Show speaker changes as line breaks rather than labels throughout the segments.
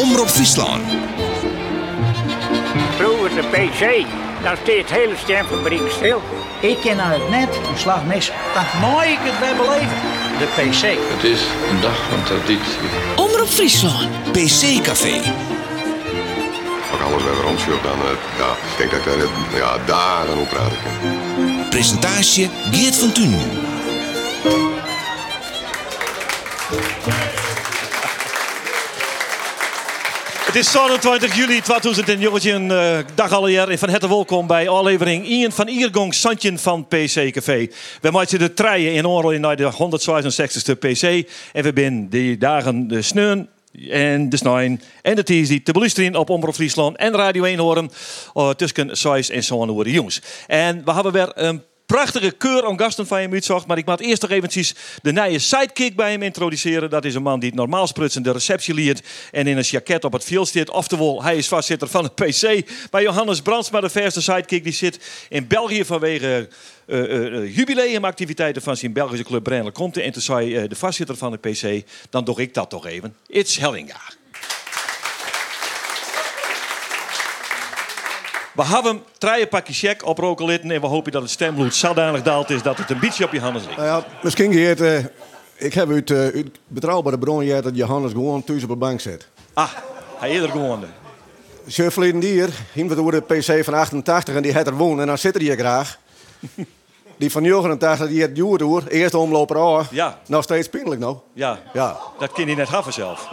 Omroep Friesland.
Vroeger de PC, dan steekt het hele stemfabriek stil.
Ik ken uit het net een slag mis. Dan mooi ik het weer beleven. De PC.
Het is een dag van traditie.
Omroep Friesland.
PC Café.
Als alles weer rondzoekt, dan eh, ja, ik denk dat ik daar eh, ja, dagen op praten kan.
Presentatie Geert van Tunen.
Het is 27 juli 2019, uh, dag alweer. En van harte welkom bij aflevering Ian van Iergong Santje van PC Café. We maken de treien in Orel naar de 166ste PC. En we zijn die dagen de sneun en de snijn en de teas die te beluisteren op Omroep Friesland en Radio 1 horen uh, tussen 6 en 7 uur jongens. En we hebben weer een prachtige keur om gasten van hem uitzocht. Maar ik moet eerst nog eventjes de nieuwe sidekick bij hem introduceren. Dat is een man die het normaal sprutsen de receptie leert. En in een jacket op het veld zit. Oftewel, hij is vastzitter van de PC. Bij Johannes Brandsma, de verste sidekick, die zit in België vanwege... Uh, uh, jubileumactiviteiten van zijn Belgische club Brennel komt. En toen zei de vastzitter van de PC, dan doe ik dat toch even. It's Hellinga. We hebben drie pakjes check op rokelitten en we hopen dat het stemloed zodanig daalt is dat het een beetje op Johannes ligt.
Nou ja, misschien Geert, uh, ik heb uit, uh, uit betrouwbare bron gehad dat Johannes gewoon thuis op de bank zit.
Ah, hij is er gewoon.
Verleden dier, hier we door de PC van 88 en die had er wonen en dan zit er hier graag. Die van 89, die het duur door, eerste omloper af.
Ja.
Nog steeds pijnlijk nou.
Ja.
Ja.
Dat kan hij net hebben zelf.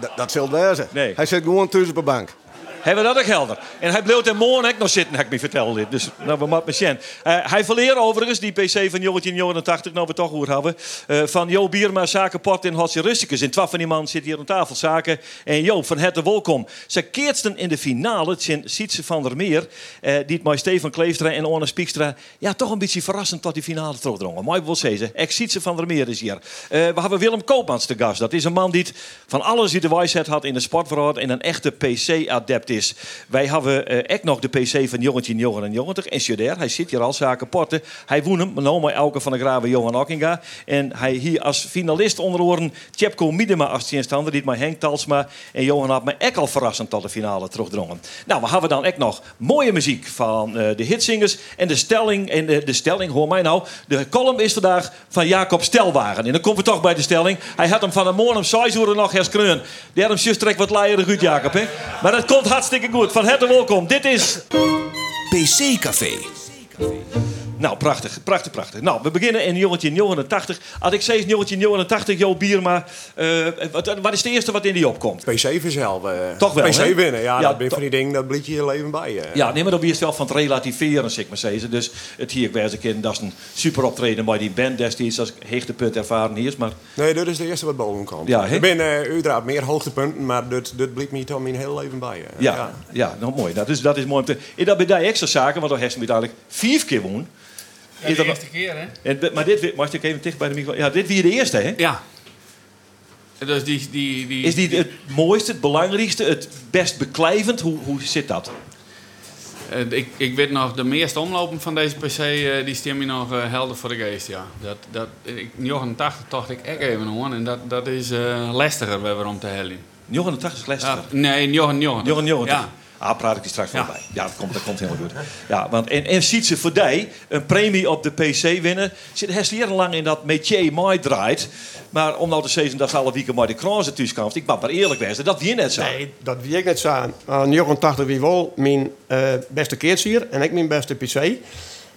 Dat, dat zult wezen.
Nee.
Hij zit gewoon thuis op de bank.
Hebben we dat ook helder. En hij bleef er morgen nog zitten, heb ik me verteld dit. Dus nou, we moeten zien. Hij verleert overigens die PC van 1989, nou we toch goed hebben. Uh, van Jo Bierma, Zakenport en Hotje Rusticus. En twaalf van die man zit hier aan tafel. Zaken en Joop van Hette welkom. Ze keertsten in de finale, zijn Sietse van der Meer. Die het met Stefan Kleefstra en Orne Spiekstra. Ja, toch een beetje verrassend tot die finale terugdrongen. Mooi wil zeggen. Ex Sietse van der Meer is hier. we hebben Willem Koopmans te gast. Dat is een man die van alles die de wijsheid had in de sportverhaal. En een echte PC-adept is. Wij hebben ook nog de PC van Jongetje Johan en Jongetig en Sjuder. Hij zit hier al zaken porten. Hij woont hem, nou maar Elke van de Graven Johan Ockinga. En hij hier als finalist onder oren Tjepko Miedema als tegenstander. Die met Henk Talsma en Johan had me ook al verrassend tot de finale terugdrongen. Nou, we hebben dan ook nog mooie muziek van uh, de hitsingers. En de stelling, en de, de stelling, hoor mij nou. De column is vandaag van Jacob Stelwagen. En dan komen we toch bij de stelling. Hij had hem van de morgen om 6 uur nog herskreun. Die had hem juist wat leierig uit, Jacob. Hè? Maar dat komt hartstikke goed. Van harte welkom. Dit is...
PC Café.
Nou, prachtig, prachtig, prachtig. Nou, we beginnen in 1989. Als ik zeg 1989, Jo Bierma, uh, wat, wat is het eerste wat in die opkomt?
PC vanzelf. Uh,
Toch wel,
PC
hè?
winnen, ja,
Ja,
dat ben van die dingen, dat bliet je je leven bij. eh.
Ja, nee, maar dan is het wel van het relativeren, zeg maar zeggen. Dus het hier wijs ik in, dat is een super optreden bij die band destijds als heegtepunt ervaren hier. Maar
Nee, dat is de eerste wat boven komt.
Ja,
zijn uh, uiteraard meer hoogtepunten, maar dat, dat bliet me toch mijn hele leven bij. eh.
ja, ja. nou mooi. Dat is, dat is mooi om te... En dat bij die extra zaken, want dan heeft ze me dadelijk vier keer woon.
Ja,
Is
de
dat-
eerste keer, hè?
En, maar dit, mag ik even dicht bij de microfoon? Ja, dit weer de eerste, hè?
Ja. Dus die... die, die
Is die het mooiste, het belangrijkste, het best beklijvend? Hoe, hoe zit dat?
eh, ik, ik weet nog, de meeste omlopen van deze PC, eh, die stem je nog eh, helder voor de geest, ja. Dat, dat, ik, 89 tocht ik echt even aan en dat, dat is eh lastiger weer om te hellen.
89 is Leicester.
Ja, nee, 89.
Johan Johan.
Ja.
Ah, praat ik die straks
Ja.
voorbij. Ja, dat komt, dat komt helemaal goed. Ja, want, en, en ziet ze voor die een premie op de PC winnen. Zit hij jarenlang in dat métier mooi draait. Maar om nou te zeggen dat ze alle weken maar de kransen thuis komt. Ik mag maar eerlijk wezen, dat wie net zo.
Nee, dat wie ik net zei. Aan 89 wie wel mijn eh, beste keertsier en ik mijn beste PC.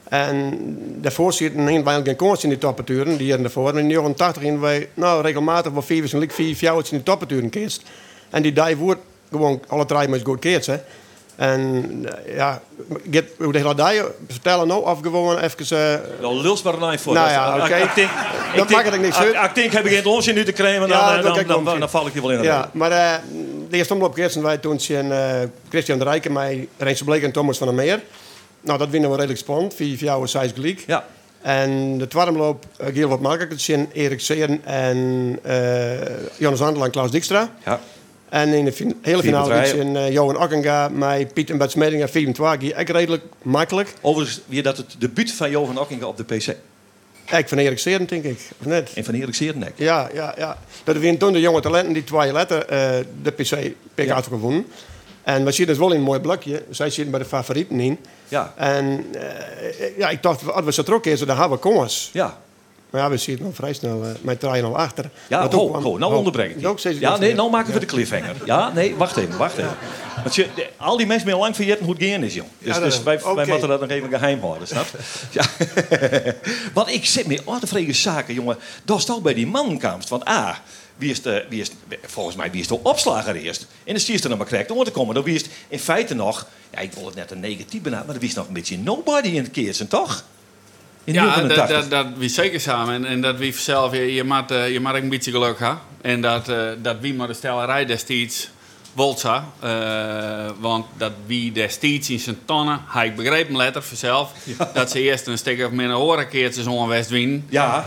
En daarvoor zitten wij eigenlijk geen kans in die toppeturen, die jaren daarvoor. En in 89 gingen wij nou, regelmatig wel vier, en vier fjouwers in die toppeturen keerst. En die die wordt gewoon alle drie met goed keerts, hè. En eh, ja, get, hoe de hele dag vertellen nou of gewoon even...
Dan lulst maar een voor.
Nou ja,
ik-
oké.
Ik denk,
Dat maakt het niks
ik-
uit.
Ik denk, heb ik geen onzin nu te krijgen, dan,
Ja,
dan, dan,
ik
dan, val ik je wel in.
Ja, maar eh, de eerste omloop keertsen wij toen zien Christian de Rijken, mij Rens Bleek en Thomas van der Meer. Nou, dat winnen we redelijk spannend, vier voor jou en zes gelijk.
Ja.
En de tweede omloop uh, Giel wat makkelijker, zien Erik Seeren en Jonas Andel en Klaus Dijkstra.
Ja.
En in de fin- hele finale zien uh, Johan Akkenga, mij Piet en Bert Smedinga, 24, echt redelijk makkelijk.
Overigens, weer dat het debuut van Johan Ockinga op de PC.
Ik van Erik Seeren, denk ik. Of net?
En van Erik Seernek.
Ja, ja, ja. Dat waren toen de jonge talenten die twee letten eh, de PC PK had gewonnen. En we zitten dus wel in een mooi blokje. Zij zitten bij de favorieten in.
Ja.
En eh, ja, ik dacht, als we terug is, dan hebben we kans.
Ja.
Maar ja, we zitten al vrij snel uh, met trein al achter.
Ja, ho,
kwam-
ho, nou
ho,
onderbreng ik. je.
ook steeds-
Ja, nee, nou maken we de cliffhanger. Ja, nee, wacht even, wacht even. Want je, al die mensen meer lang vergeten hoe het gaan is, jong. Dus,
Ja,
dus wij, wij
oké.
moeten dat nog even geheim houden, snap je? Ja. Want ik zit me oh, de vrede zaken, jongen. Dat is toch bij die mankamst. Want A, wie is de, wie is, volgens mij wie is de opslager eerst? En dan zie je er nog maar correct om te komen. Dan wie is in feite nog, ja, ik wil het net een negatief benaderen, maar dan wie is nog een beetje nobody in het keertje, toch?
Ja, dat,
89.
dat, dat wie zeker samen. En, en dat wie zelf, je, je, moet, eh, je moet een beetje geluk hebben. En dat, eh, dat wie maar de stellerij destijds Wolza. eh want dat wie destijds in zijn tonnen, had ik begrepen letter vanzelf, dat ze eerst een stuk of meer een horenkeertje zo'n West winnen.
Ja.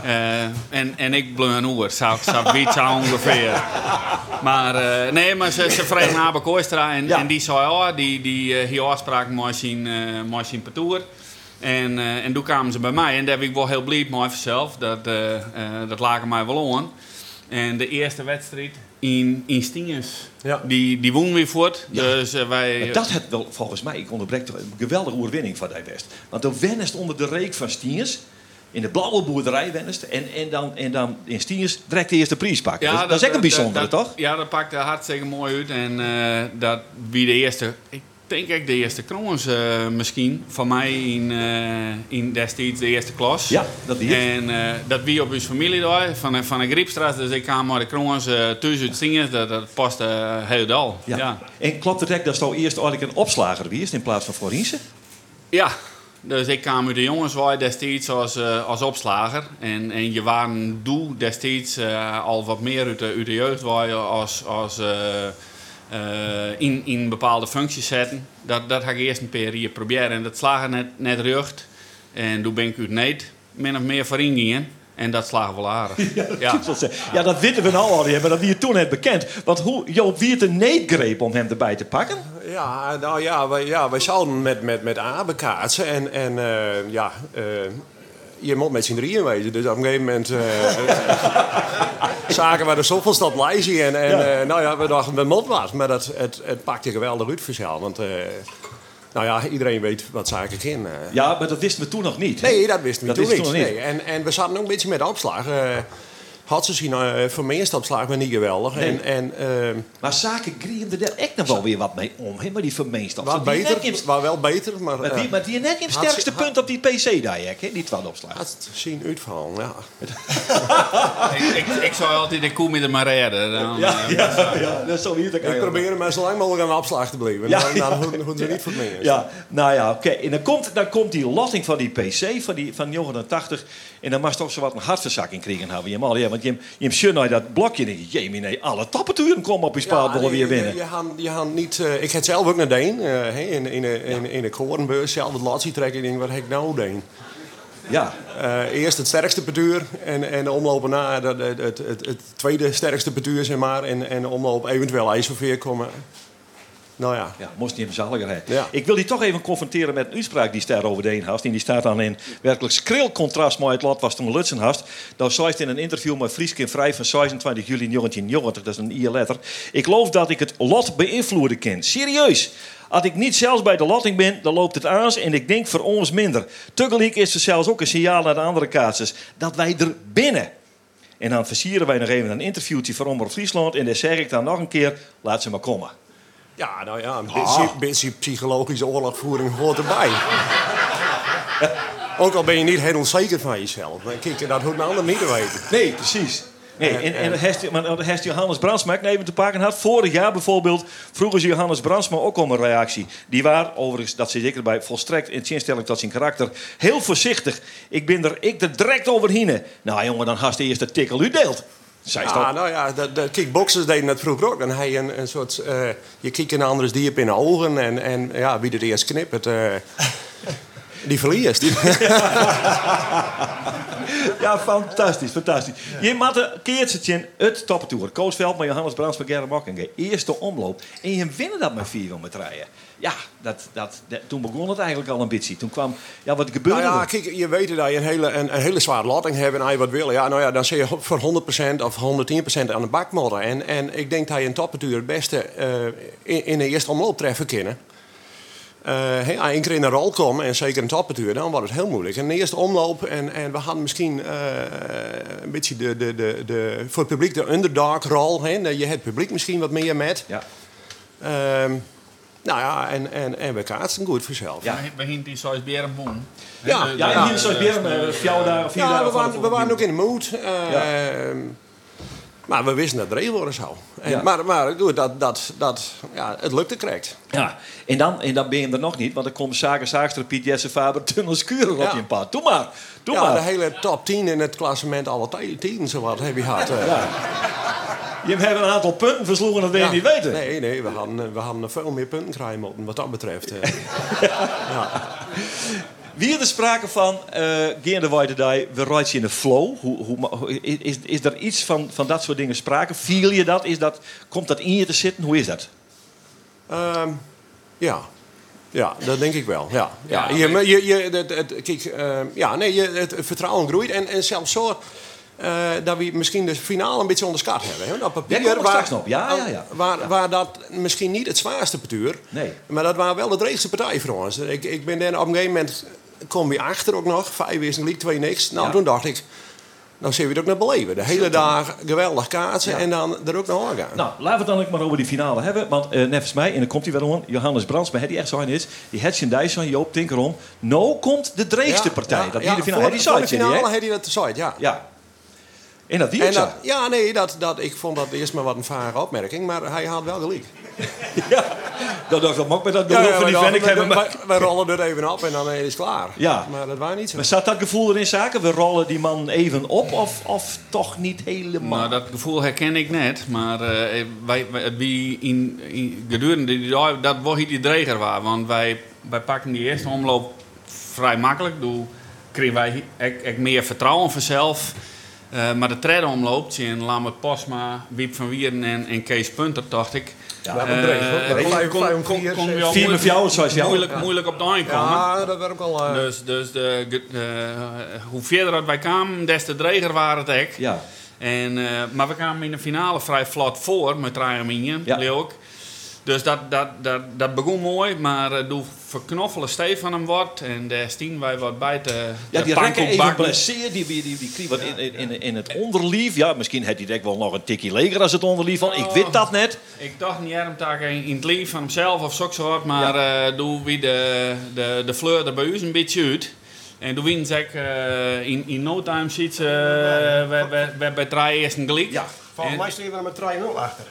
En, en ik bleef een oer, zou zo ongeveer. Maar nee, maar ze, ze vregen Abe Kooistra en,
Ja.
en die zei, oh, die, die uh, hier afspraak met zijn, eh met zijn. En, eh, en toen kwamen ze bij mij en daar ben ik wel heel blij met mezelf. Dat, eh eh, dat lagen mij wel aan. En de eerste wedstrijd in, in Stiens,
Ja.
die, die wonnen weer voort. Dus wij...
Maar dat het wel, volgens mij, ik onderbrek toch, een geweldige oerwinning van die West. Want dan wennest onder de reek van Stiers, in de blauwe boerderij wennest, en, en, dan, en dan in Stiers direct de eerste prijs pakken. dat, dat is echt een bijzondere,
dat-
toch?
Ja, dat pakte hartstikke mooi uit. En eh, dat wie de eerste, ik denk ik de eerste kroons eh, misschien, van mij in, eh, in destijds de eerste klas.
Ja, dat het.
En eh, dat wie op uw familie daar, van, van de Griepstraat. Dus ik kwam maar de kroons thuis uit zingen, dat, dat past heel dal.
Ja.
ja.
En klopt het echt dat je eerst eigenlijk een opslager wist in plaats van Floriense?
Ja, dus ik kwam uit de jongenswaai destijds als, als opslager. En, en je waren doel destijds al wat meer uit de, uit de jeugdwaai als, als eh, in, in bepaalde functies zetten. Dat, dat ga ik eerst een paar hier proberen. En dat slagen net, net rucht. En toen ben ik uit Neet min of meer voor ingegaan. En dat slagen wel aardig. Ja,
Ja, dat weten we nou al, maar dat wie je toen net bekend. Want hoe, Joop, wie het een neetgreep om hem erbij te pakken?
Ja, nou ja, wij, ja, wij zouden met, met, met Abe kaatsen. En, en eh, ja, eh, je moet met z'n drieën wezen. Dus op een gegeven moment eh, zagen we de zoveelstad lijstje. En, en
Ja.
eh, nou ja, we dachten, we moeten wat. Maar dat, het, het pakte geweldig uit vanzelf. Want eh, nou ja, iedereen weet wat zaken kind. eh.
Ja, maar dat wisten we toen nog niet.
Nee, dat wisten we
Dat
toen
wisten
niet.
nog
Nee. En, en we zaten ook een beetje met de opslag. Eh had ze zien, uh, voor mij is de opslag maar niet geweldig.
Nee.
En, en eh,
Maar zaken grieven er daar echt nog wel weer wat mee om, hè, maar die vermeenstap.
wat
Die net
beter,
in-
maar wel beter. Maar,
Maar
eh,
die, maar die net het sterkste punt op die PC daar, hè, die twaalf opslag.
had het zien uitvallen, ja.
ik, ik, ik zou altijd de koe met de maar redden. Dan, eh,
ja, ja, dat is zo hier te
Ik probeer maar zo lang mogelijk aan de opslag te blijven.
Ja,
dan
ja.
dan ze niet voor mij.
Ja, nou ja, oké. En dan komt, dan komt die lotting van die PC, van die van 89. En dan mag toch zo wat een hartverzakking krijgen. Hebben, je, ja, want je, je hebt naar dat blokje en denk je, jee, nee, alle tappeturen komen op je spaatbollen weer winnen.
Je, je, had- je niet, eh, ik had zelf ook naar Deen. eh, in, in, in, in, de korenbeurs. Zelf het latje trekken. Ik denk, wat heb ik nou Deen?
Ja,
Eh, eerst het sterkste petuur en, en de omlopen na dat, het, het, het, het tweede sterkste petuur, zeg maar. En, en de omloop eventueel IJsselveer komen. Nou ja.
ja moest niet zaliger
Ja.
Ik wil die toch even confronteren met een uitspraak die daar over de hast. En die staat dan in werkelijk skril contrast met het lot was toen Lutsen hast. Dat zei in een interview met Frieske Vrij van 26 juli 1990. Dat is een IE letter. Ik geloof dat ik het lot beïnvloeden kan. Serieus. Als ik niet zelfs bij de lotting ben, dan loopt het aan en ik denk voor ons minder. Tegelijk is er zelfs ook een signaal naar de andere kaatsers dat wij er binnen. En dan versieren wij nog even een interviewtje van Omroep Friesland. En dan zeg ik dan nog een keer, laat ze maar komen.
Ja, nou ja, een beetje, beetje psychologische oorlogvoering hoort erbij. Ook al ben je niet heel onzeker van jezelf. Maar kijk, dat hoort een ander niet te weten.
Nee, precies. Nee, en, en dan heeft Johannes Brandsma ik even te pakken had. Vorig jaar bijvoorbeeld vroegen ze Johannes Brandsma ook om een reactie. Die waren overigens, dat zit zeker bij, volstrekt in zinstelling tot zijn karakter. Heel voorzichtig. Ik ben er, ik er direct overheen. Nou jongen, dan hast de eerste tikkel u deelt. Zij is
Ja,
toch-
nou ja, de, de kickboxers deden dat vroeger ook. Dan had je een, een soort... eh, je kijkt een anders diep in de ogen. En, en ja, wie het eerst knipt, het, eh, die verliest.
Ja, fantastisch, fantastisch. Je maakt een keertje in het toppentoer. Koosveld met Johannes Brands met Gerrit. Eerste omloop. En je winnen dat met vier met rijden. Ja, dat, dat, dat- toen begon het eigenlijk al een beetje. Toen kwam, ja, wat gebeurde
Nou ja, kijk, je weet dat je een hele, een, een hele zware latting hebt en als je wat wil, ja, nou ja, dan zul je voor 100% of 110% aan de bak moeten. En, en ik denk dat je een toppetuur het beste eh, in, in de eerste omloop treffen kunnen. Eh, als je één keer in een rol komt, en zeker een toppetuur, dan wordt het heel moeilijk. En de eerste omloop, en, en we hadden misschien eh, een beetje de, de, de, de, voor het publiek de underdog-rol. hè. Je hebt het publiek misschien wat meer met.
Ja.
Ehm, nou ja, en, en, en we kaatsen goed vanzelf.
Ja.
We beginnen die zoals Berenboom.
Ja,
Ja,
de-
is zoals weer een vier dagen, vier
Ja,
dagen
we waren,
de
we Maar we wisten dat het regen worden zou. En,
Ja.
Maar, maar dat, dat, dat, ja, het lukte correct.
Ja, en dan, en dan ben je er nog niet, want dan komt Zaken Zaagster, Piet Jesse Faber, Tunnels Kuren op
Ja.
je een pad. Doe maar, doe
ja,
maar.
de hele top 10 in het klassement alle tijden, zowat heb je gehad. eh.
Ja. Je hebt een aantal punten versloegen, dat wil je
Ja.
niet weten.
Nee, nee, we hadden, eh, we hadden veel meer punten krijgen moeten, wat dat betreft. eh.
Wie er sprake van, eh Geer de Weidedij, we rijden in de flow. Hoe, hoe, is, is er iets van, van dat soort dingen sprake? Viel je dat? Is dat? Komt dat in je te zitten? Hoe is dat?
Ehm, ja. Ja, dat denk ik wel. Ja, ja.
Ja,
je, je, je, het, het, kijk, ehm, ja, nee, je, het, vertrouwen groeit. En, en zelfs zo eh, dat we misschien de finale een beetje onderschat hebben. Hè? Op papier,
komen we straks nog. Ja, ja, ja.
Waar, waar dat misschien niet het zwaarste betuur,
Nee.
maar dat waren wel de dreigste partij voor ons. Ik, ik ben dan op een gegeven moment, kom je achter ook nog, vijf is een league, twee niks. Nou,
Ja.
toen dacht ik, nou zullen we het ook naar beleven. De hele dag geweldig kaatsen en dan er ook naar gaan.
Nou, laten we het dan ook maar over die finale hebben. Want eh nevens mij, en dan komt hij weer om, Johannes Brands, maar hij die echt zo is, die Hetjen Dijsson, Joop Tinkerom. Nou komt de dreigste partij. dat hier de finale.
Voor,
die zei
de finale
hè?
had hij dat ja.
Ja. En dat die
En
ook zo.
dat, ja, nee, dat, dat, ik vond dat eerst maar wat een vage opmerking, maar hij had wel gelijk.
Ja. Dat dacht ik ook met dat
Ja, ja,
van die
we,
vent. Ik heb
we,
hem...
we- we rollen er even op en dan is het klaar.
Ja.
Maar dat was niet zo.
Maar zat dat gevoel er in zaken? We rollen die man even op of, of toch niet helemaal?
Nou, dat gevoel herken ik net. Maar eh, wij, wij, wie in, in gedurende die dag, dat was die dreger waar. Want wij, wij pakken die eerste omloop vrij makkelijk. Doe, kregen wij ek, ek meer vertrouwen vanzelf. Eh, maar de tweede omloop, in Lambert Posma, Wiep van Wieren en, en Kees Punter, dacht ik. Kon-
vijf,
kon-
vier,
met jou, zoals jou.
Moeilijk,
Ja.
moeilijk op de eind komen.
Ja, dat werd ook al... eh,
Dus, dus de, de- hoe verder dat wij kwamen, des te dreger waren het ek.
Ja.
En, eh, maar we kwamen in de finale vrij vlot voor met Rajaminje,
Ja.
Dus dat, dat, dat, dat begon mooi, maar uh, doe verknoffelen Stefan hem wat. En daar stien wij wat bij te
Ja, die rekken even
bakken.
blesseerd, die, die, die, die kreeg wat in, in, in het onderlief. Ja, misschien had hij denk wel nog een tikje leger als het onderlief van. Ik weet dat net.
Ik dacht niet taak in in het lief van hemzelf of zo soort, maar eh doe wie de, de, de fleur er bij u een beetje uit. En toen wien zeg eh, in, in no time ziet ze uh, we, we, we bij drie eerst een gelijk.
Ja.
Volgens
En-
mij steken we er met 3-0 achter.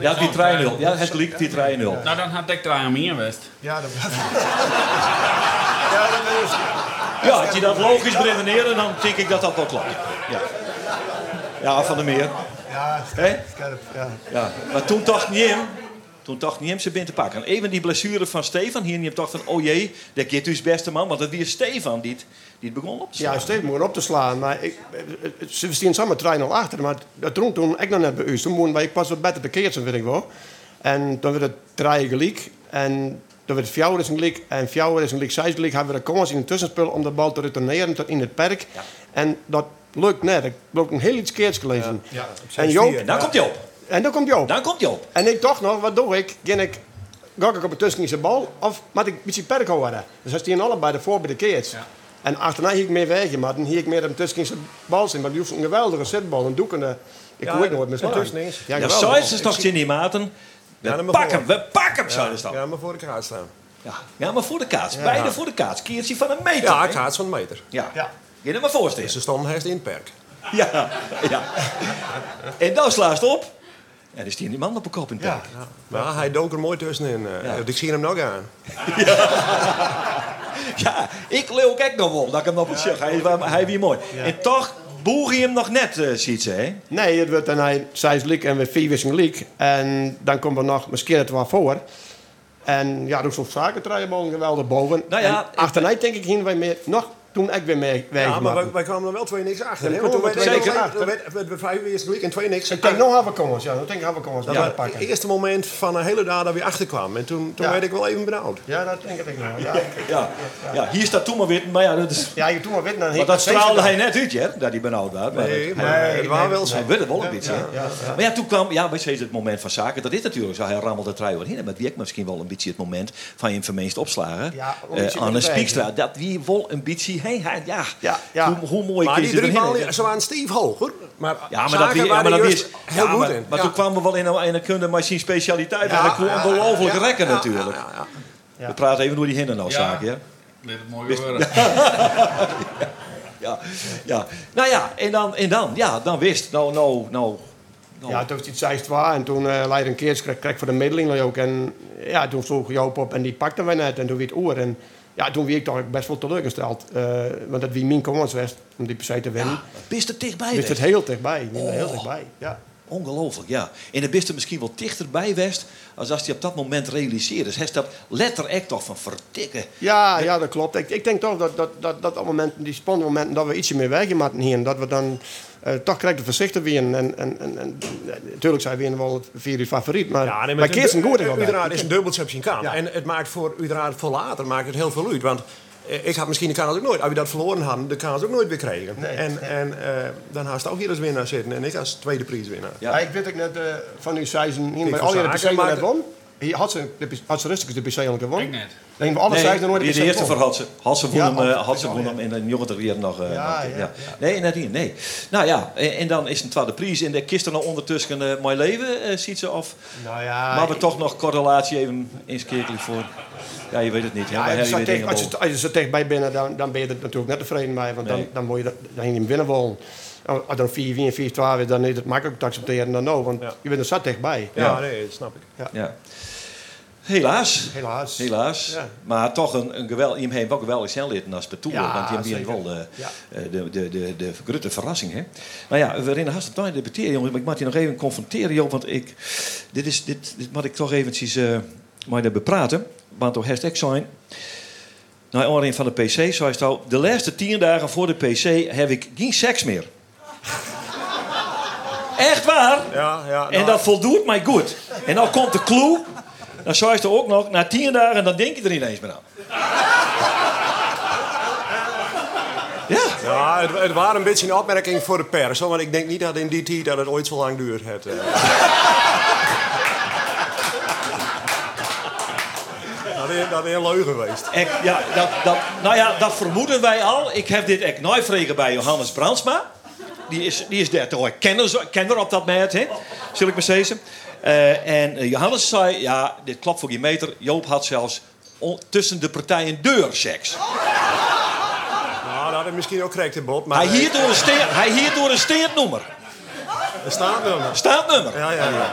Ja, die 3-0. Ja, het gelijk, die 3-0.
Nou, dan had ik drie aan meer geweest.
Ja, dat Ja, dat is
Ja, als je dat logisch redeneren, dan denk ik dat dat wel klopt. Ja, ja van der Meer.
Ja, scherp. Ja.
Ja. Maar toen dacht niet toen dacht niet hem ze binnen te pakken. En even die blessure van Stefan, hier niet dacht van, oh jee, dat keert dus beste man. Want het weer Stefan die het, die het begon op te slaan.
Ja, moet op te slaan. Maar ik, ze staan samen 3-0 achter. Maar dat toen, toen ik nog net bij u. Toen moesten wij pas wat beter te keertje, vind ik wel. En toen werd het 3 gelijk. En toen werd Fjouwer is een gelijk. En Fjouwer is een gelijk. Zij is gelijk. Hebben we de kans in een tussenspel om de bal te retourneren tot in het perk. En dat lukt net. Ik heb ook een heel iets keerts gelezen. en Joop,
En dan komt hij op.
en dan komt Joop.
Dan komt hij op.
En ik dacht nog, wat doe ik? Ging ik, ga ik op een tussenische bal of moet ik een beetje perk houden? Dus hij staan allebei de voor bij de keerts. En achterna hier ik meer weg, maar dan hier ik meer een tussenische bal zien. Maar die hoeft een geweldige setbal, een doekende. Ik
Ja,
hoor nooit meer
een tussenis.
Ja,
Ja, zo is het nog in die maten. We
Ja,
pakken hem, we pakken hem, zouden ze dan.
Ja, maar voor de kaart staan.
Ja. ja, maar voor de kaats. Beide voor de kaats. Keertje van een meter.
Ja, ga het zo'n meter.
Ja.
Ja.
Je er maar voorstellen.
Ze stonden in het perk.
Ja, ja. En dan slaat het En dan stiert die man op een kop in het
Ja.
perk.
Maar hij dook er mooi tussenin. eh.
Ja.
Ik zie hem nog aan.
Ja, ik leeuw ook nog wel dat ik hem op het zeg. Hij, hij weer mooi. En toch boeg hij hem nog net, eh, ziet ze, hè?
Nee, het wordt dan hij zes leek en we vier wissing leek. En dan komen we nog misschien het wel voor. En ja, dus op zaken draaien we geweldig boven.
Nou ja,
en achterna denk ik hier wij meer nog toen ik weer mee.
Ja, maar wij, wij kwamen er wel twee niks achter.
Ja,
hè?
we
Want
kwamen
we-
er
we-
twee
we-
niks achter.
we- we- we- vijf eerste gelijk en twee niks.
Ik denk nog hebben komens, ja. Ik denk hebben komens. Dat
Dat
ja,
was het eerste moment van een hele dag dat we achterkwamen. En toen, toen
Ja.
werd ik wel even benauwd.
Ja, dat denk ik nog. Ja,
Ja, ja hier staat toen maar weer, maar ja, dat is...
ja je toen maar wit
Maar dat straalde hij net uit, hè, dat hij benauwd was. Maar
Nee,
het-
maar
hij,
het was wel zo.
hij wilde wel een beetje. Maar ja, toen kwam, ja, we zeiden het moment van zaken. Dat is natuurlijk zo. Hij rammelde trui heen. Maar wie ik misschien wel een beetje het moment van je vermeest opslagen.
Ja,
Eh, aan een. Spiekstra. Dat wie wel een beetje, hij, ja.
Ja, ja.
Hoe, hoe mooi
Maar
kun
die
je
drie ballen, ze waren Steve hoger. Maar,
Ja, maar
zaken
dat, wie, ja, maar dat is
heel
ja,
goed
maar,
in.
maar
Ja.
toen kwamen we wel in een, in een kunde machine specialiteit.
Ja,
en dat kon ongelooflijk
ja,
rekken
ja,
natuurlijk.
ja, ja, ja.
We praten even door die hinder nou zaken, ja.
Dit het mooi gebeuren.
Ja, ja. Nou ja, en dan, en dan, ja, dan wist. Nou, nou, nou. nou.
Ja, toen was het 6 en toen uh, leidde een keer kreeg kreeg voor de middeling ook. En ja, toen vroeg Joop op en die pakte wij net en toen weer het oor. En ja, toen werd ik toch best wel teleurgesteld. Uh, want dat wie kans was om die per se te winnen.
Bist er dichtbij
Wist het heel dichtbij. Oh. Heel
Oh.
dichtbij, ja.
Ongelooflijk, ja. En dan bist er misschien wel dichterbij West... als als hij op dat moment realiseert. Dus hij staat letterlijk toch van verdikken.
Ja, ja, dat klopt. Ik, ik denk toch dat, dat, dat, dat op momenten, die spannende momenten, dat we ietsje meer wegmaken hier. En dat we dan uh, toch correct voorzichtig weer. En, en, en, en natuurlijk zijn we wel het vier uur favoriet. Maar,
Ja, nee,
maar
het-
Kirsten goed is wel
Uiteraard is een dubbeltje op zijn kant.
Ja.
En het maakt voor uiteraard voor later maakt het heel veel uit. Want eh, ik had misschien de kans ook nooit, als we dat verloren hadden, de kans ook nooit weer kregen.
Nee,
en
nee.
en eh, dan haast ook hier als winnaar zitten en ik als tweede prijswinnaar.
Ja.
Ja, ik weet ook net uh, van uw seizoen hier bij
van
al
zaken,
PC's
maar
net
de-
won. Hier had ze, de, had ze rustig de PC al gewonnen.
Ik net.
Denk we alle
Nee,
nooit de
de eerste voor
won.
Hadse. Hadse won
Ja,
hem, eh,
Hadse,
Hadse
ja, ja.
hem in de jongen jaar nog. eh,
Ja,
nog,
ja, ja.
Nee, net hier, nee. Nou ja, en, en dan is een tweede prijs. En de kist er nou ondertussen uh, mooi leven, eh, ziet ze? Of
Nou ja,
maar we toch nog correlatie even inskekelen voor... Ja, je weet het niet. hè,
Ja,
maar
als, je tegen- als, je, als je bent, dan, dan ben je er natuurlijk net tevreden mee. Want
Nee.
dan, dan moet je dat- dan niet winnen willen. Als er 4 4 4 12 is, dan is het makkelijk te accepteren dan nou. Want
Ja.
je bent er zo dichtbij.
Ja,
Ja.
nee, dat snap ik.
wel. Ja. Helaas.
Helaas.
Helaas.
Ja.
Maar toch een, een geweld, je heeft wel geweldig snel als betoel.
Ja,
want die hebben wel de,
Ja.
eh, de, de, de, de grote verrassing. Hè? Nou ja, we rennen haast op tijd debatteren, jongens. Maar ik moet je nog even confronteren, joh. Want ik, dit, is, dit, dit moet ik toch eventjes eh maar bepraten. Want toch hashtag zijn. Nou, aanleiding van de PC, zoals het al. De laatste tien dagen voor de PC heb ik geen seks meer. Echt waar?
Ja, ja,
En
nou,
dat voldoet mij goed. En dan komt de clue. Dan je er ook nog, na tien dagen, dan denk je er ineens meer aan. Ja,
ja, het, het waren een beetje een opmerking voor de pers. Want ik denk niet dat in die tijd dat het ooit zo lang duurt. Het, eh. dat, is, dat is een leugen geweest.
ik, ja dat, dat, nou ja, dat vermoeden wij al. Ik heb dit echt nooit vregen bij Johannes Brandsma. Die is, die is daar toch kenner, kenner op dat moment, hè? Zul ik maar zeggen. Eh, en eh, Johannes zei, ja, dit klopt voor geen meter. Joop had zelfs tussen de partijen deurseks.
Nou, dat is misschien ook correct in bod. Maar
Hij
eh,
hier door een, steer, hij hier door een steernummer.
er staat nummer.
Staatnummer.
Ja, ja, ja.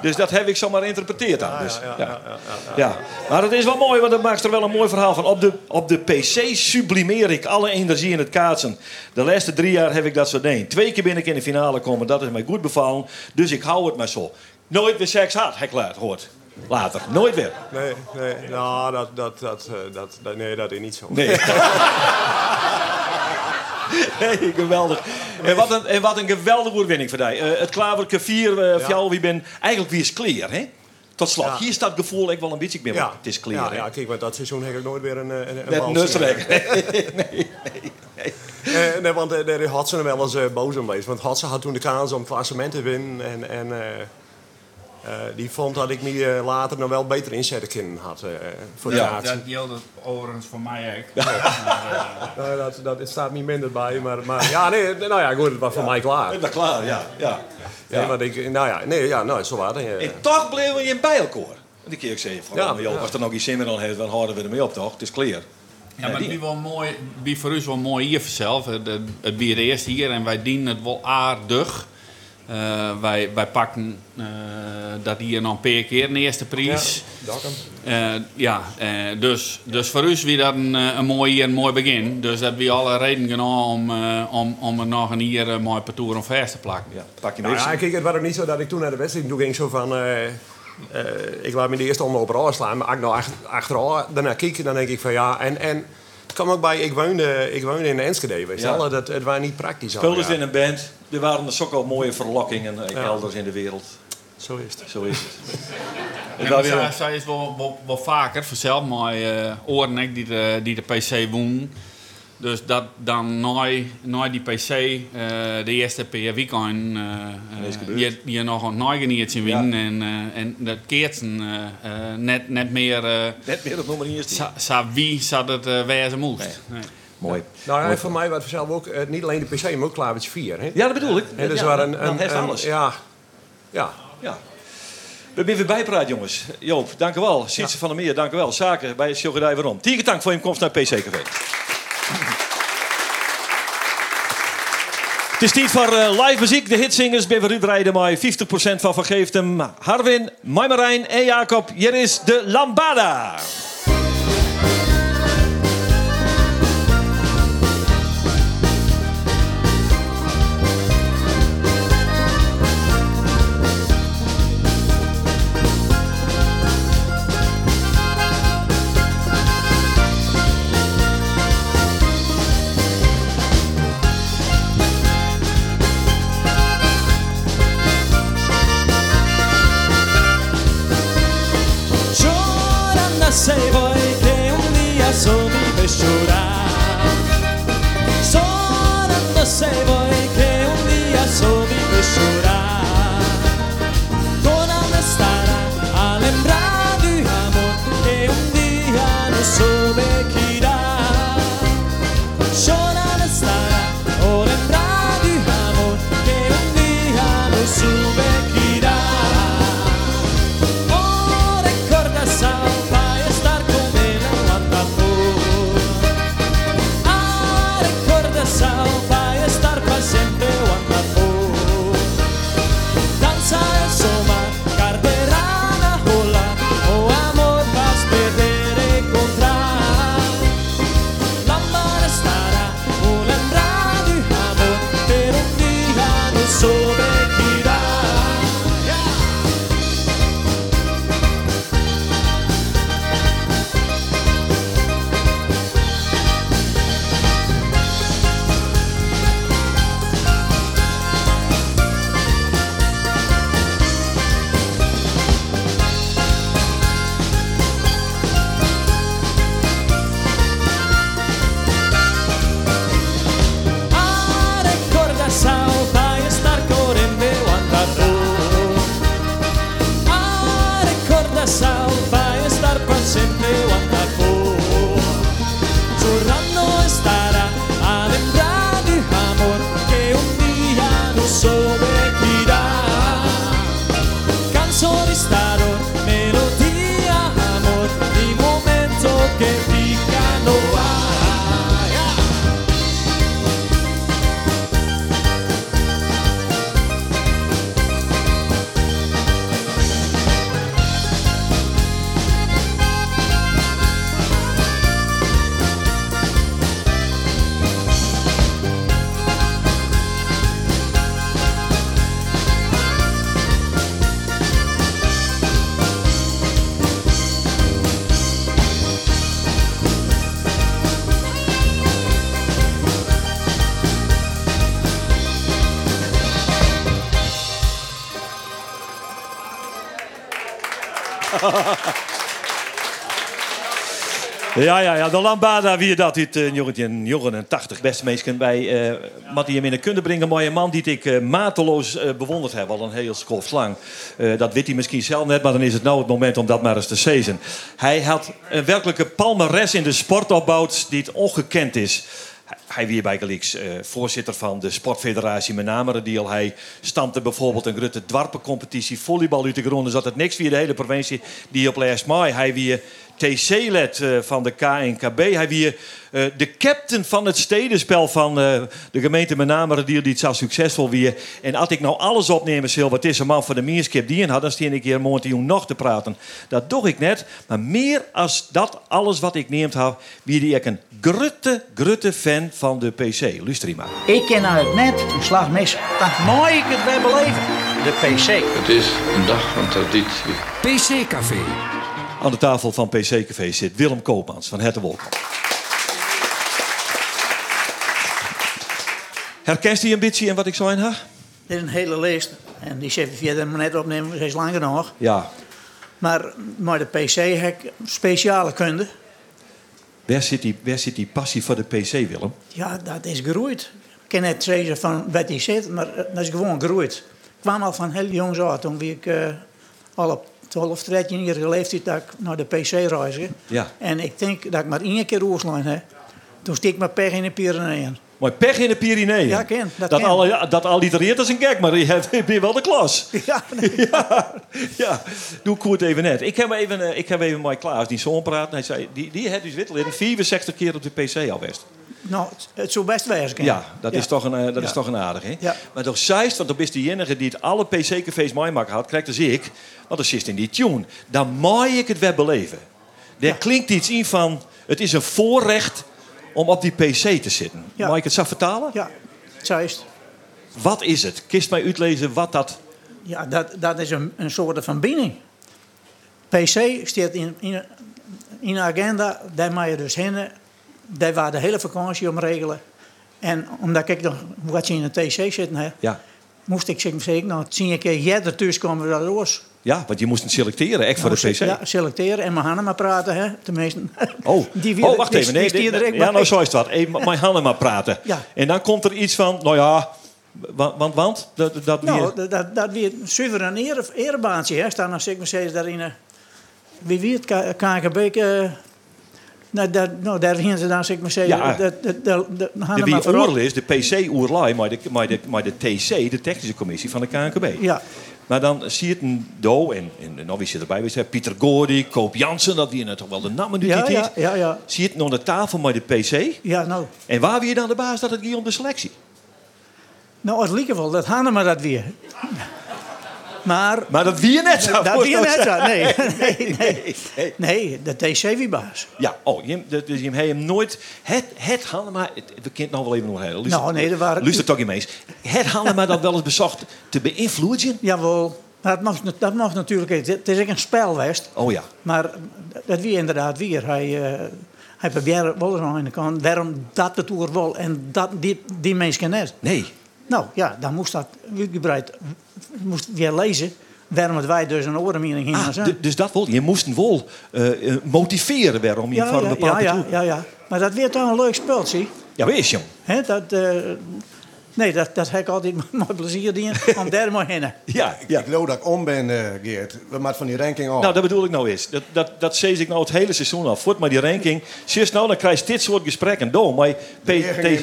Dus dat heb ik zomaar interpreteerd aan. Dus,
ja,
ja,
ja, ja,
Ja. Maar het is wel mooi, want dat maakt er wel een mooi verhaal van. Op de, op de PC sublimeer ik alle energie in het kaatsen. De laatste drie jaar heb ik dat zo deed. Twee keer ben ik in de finale komen, dat is mij goed bevallen. Dus ik hou het maar zo. Nooit weer seks had, heb ik laat gehoord. Later, nooit weer.
Nee, nee, nou, dat, dat, dat, eh, dat, dat, nee, dat is niet zo.
Nee. Nee, geweldig. En wat een, en wat een geweldige overwinning voor jou. Eh, het klaverke 4 uh, voor jou, wie ben eigenlijk wie is clear, hè? Tot slot,
Ja.
hier staat het gevoel ik wel een beetje meer.
Ja,
Het is clear.
Ja, ja, kijk, want dat seizoen heb ik nooit weer een, eh, een, een
Net nee, nee, nee.
Eh, nee, want daar is Hudson wel eens boos om geweest. Want Hudson had toen de kans om klassement te winnen. En, en die vond dat ik me eh, later nog wel beter inzetten had. eh, voor de
Ja.
Dat geldt overigens voor mij ook.
Nou, dat, dat staat niet minder bij. Maar, maar ja, nee, nou ja, goed, het was voor mij klaar.
Ik ben klaar, ja. ja.
Nee, maar ik, nou ja, nee, ja, nou, zo eh.
En toch bleven je bij elkaar. En die keer ik zei, van,
Ja,
ja, joh,
ja.
als er nog iets zin meer aan heeft, dan houden we ermee op, toch? Het is clear.
Ja, maar
die-
het is wel mooi, wie voor ons wel mooi hier vanzelf. Het, het, het bier eerst hier en wij dienen het wel aardig. Eh, wij, wij pakken eh, dat hier nog een paar keer de eerste prijs. Eh, ja, eh, dus, dus voor ons weer dat een, eh, een mooi, een mooi begin. Dus dat we alle reden genomen om, om, om er nog een hier een mooi parcours om vast te plakken.
Ja, pak je
Nou ja, kijk, het was ook niet zo dat ik toen naar de wedstrijd toe ging zo van... eh, eh, ik laat me de eerste eruit slaan, maar als ik nou ach- achteraf daarna kijk, dan denk ik van ja... En, en Het kwam ook bij, ik woonde, ik woonde in Enschede, weet je
Ja.
wel. Dat, het was niet praktisch.
Ze
allemaal,
in een band. Er waren er ook al mooie verlokkingen eh,
Ja.
elders in de wereld.
ja. Zo is het.
Zo is het.
Ja, maar
was weer
zij, is wel, wel, wel vaker, vanzelf maar eh oren ik die de, die de PC woon. Dus dat dan nooit, nooit die PC, eh, de eerste per weekend,
gebeurd.
die, die nog een zien
Ja.
winnen. En, eh, en dat keert net, net meer, eh
Net meer op nummer 1
sa, sa wie zat het eh wezen moest. Nee.
Mooi.
Nou, ja,
Mooi.
voor mij was het zelf ook eh, niet alleen de PC, maar ook Klavertje 4. Hè?
Ja, dat bedoel ik.
En dus
ja,
waren
dan-
een,
dan
een,
heeft
een-
alles.
ja, ja.
Ja. We zijn weer bijpraat, jongens. Joop, dank u wel. Sietse van der Meer, dank u wel. Zaken bij Sjogedij waarom. Tieke dank voor je komst naar PC Café. Het is tijd voor eh, live muziek. De hitsingers ben rijden maar 50% van vergeeft hem. Harwin, Marijn en Jacob. Hier is de Lambada.
save us.
Ja, ja, ja. De Lambada, wie dat uit uh, 1980. Beste mensen, bij uh, in de kunde brengen. Een mooie man die ik uh, mateloos uh, bewonderd heb. Al een heel skof lang. Uh, dat weet hij misschien zelf net, maar dan is het nou het moment om dat maar eens te sezen. Hij had een werkelijke palmares in de sport opbouwd die het ongekend is. Hij weer bij uh, voorzitter van de Sportfederatie met name. Die al hij stampte bijvoorbeeld een grote dwarpencompetitie volleybal uit de grond. Dus het niks via de hele provincie die op laatst mei. Hij weer TC-led uh, van de KNKB. Hij weer uh, de captain van het stedenspel van uh, de gemeente met name. Die het zo succesvol weer. En als ik nou alles opnemen, Sil, wat is een man van de Meerskip die in had, dan steen ik hier morgen nog te praten. Dat doe ik net. Maar meer als dat alles wat ik neemt heb, wie die ik een grutte, grutte fan van de PC. Luister maar.
Ik ken uit het net een slag mis. Dan mooi ik het weer beleven. De PC.
Het is een dag van traditie.
PC Café.
Aan de tafel van PC Café zit Willem Koopmans van Het Wolk. Herkent die ambitie en wat ik zo in haar?
Dit is een hele lijst. En die chef je maar net opnemen, is langer nog.
Ja.
Maar, maar de PC heb speciale kunde.
Waar zit, die, waar zit die passie voor de PC, Willem?
Ja, dat is geroeid. Ik kan net zeggen van wat die zit, maar eh, dat is gewoon geroeid. Ik kwam al van heel jongs af, toen ik eh, al op 12, 13 jaar geleefd dat ik naar de PC reisde.
Ja.
En ik denk dat ik maar één keer oorslijn heb. Toen stiek ik mijn pech in de Pyreneeën.
Maar pech in de Pyreneeën.
Ja, ken, dat
dat,
ken.
al, ja, dat allitereert als een gek, maar je hebt- je wel de klas.
Ja,
ja, ja, doe het even net. Ik heb even, eh, ik heb even met Klaas, die zoon praten. Hij zei, die, die heeft dus Wittel 64 keer op de PC al best.
nou, het- zou best wezen.
Ja, dat, Is, toch een, eh, dat is
Ja.
toch een aardig, hè?
Ja.
Maar toch zijst, want dan is de enige die het alle PC-cafés meemaken had, krijgt als ik. Want dat zit in die tune. Dan mag ik het weer beleven. Er klinkt iets in van, het is een voorrecht om op die PC te zitten.
Ja.
Mag ik het zo vertalen?
Ja, zo is het.
Wat is het? Kist mij uitlezen wat dat...
Ja, dat, dat is een, een soort van binding. PC staat in, in, in de agenda, daar mag je dus heen. Daar waar de hele vakantie om regelen. En omdat ik nog wat je in een TC zitten
Ja.
moest ik zeggen, zeg ik, nou, tien keer jij ertussen komen we dat los.
Ja, want je moest het selecteren, echt voor de PC.
Ja, selecteren en met Hanna maar praten, hè. Tenminste.
Oh,
Die
oh, wacht even. Nee, ja, nou zo is het wat. Even mijn handen maar praten.
Ja.
En dan komt er iets van, nou ja, want, want, want dat, dat
Nou,
weer-
dat, dat, dat weer een ere, erebaantje. Hè. Staan als ik me steeds daarin. Wie wie het K- KNKB. eh, nou, daar, nou, daar ze dan, zeg ik maar zeggen.
Ja.
dat- dat- dat- dat-
De wie is, de PC-oerlai, maar de, maar, de, maar de TC, de technische commissie van de KNKB.
Ja.
Maar dan zie je het een do, en, en nou wie zit erbij? We zeggen Pieter Gordy, Koop Jansen, dat wie net toch wel de namen nu
Ja, ja, ja, ja.
Zie je het nog aan de tafel met de PC.
Ja, nou.
En waar wie je dan de baas dat het ging om de selectie?
Nou, het lieke wel, dat Hanna maar dat weer. Maar...
Maar dat wie je net zo.
Dat wie je net nee.
nee,
nee, nee. Nee, de TC wie baas.
Ja, oh, je, dus je hebt hem nooit... Het, het Hannema... het- We kunnen het nog wel even nog heel.
Nou, nee, er waren-
Luister toch eens. Het Hannema dat wel eens bezocht te beïnvloeden?
Jawel. Maar dat mag, dat mag natuurlijk. niet. Het is ook een spel geweest.
Oh ja.
Maar dat wie inderdaad weer. Hij, eh hij probeerde wel eens aan de kant waarom dat de toer wel en dat, die, die mensen net.
Nee.
Nou ja, dan moest dat uitgebreid moest weer lezen waarom het wij dus een orenmening gingen
Ah,
zijn.
du- dus dat. Je moest wel eh, motiveren waarom je
ja,
voor een
ja,
bepaalde
ja, ja, ja, ja. Maar dat werd toch een leuk spel, zie.
Ja, wees jong.
Dat, eh, nee, dat, dat heb ik altijd met plezier doen om daar maar heen.
Ja, ja.
Ik geloof dat ik om ben, eh, Geert. We maken van die ranking af.
Nou, dat bedoel ik nou eens. Dat, dat, dat zeg ik nou het hele seizoen al. Voort maar die ranking. Zie nou, dan krijg je dit soort gesprekken door. Maar
je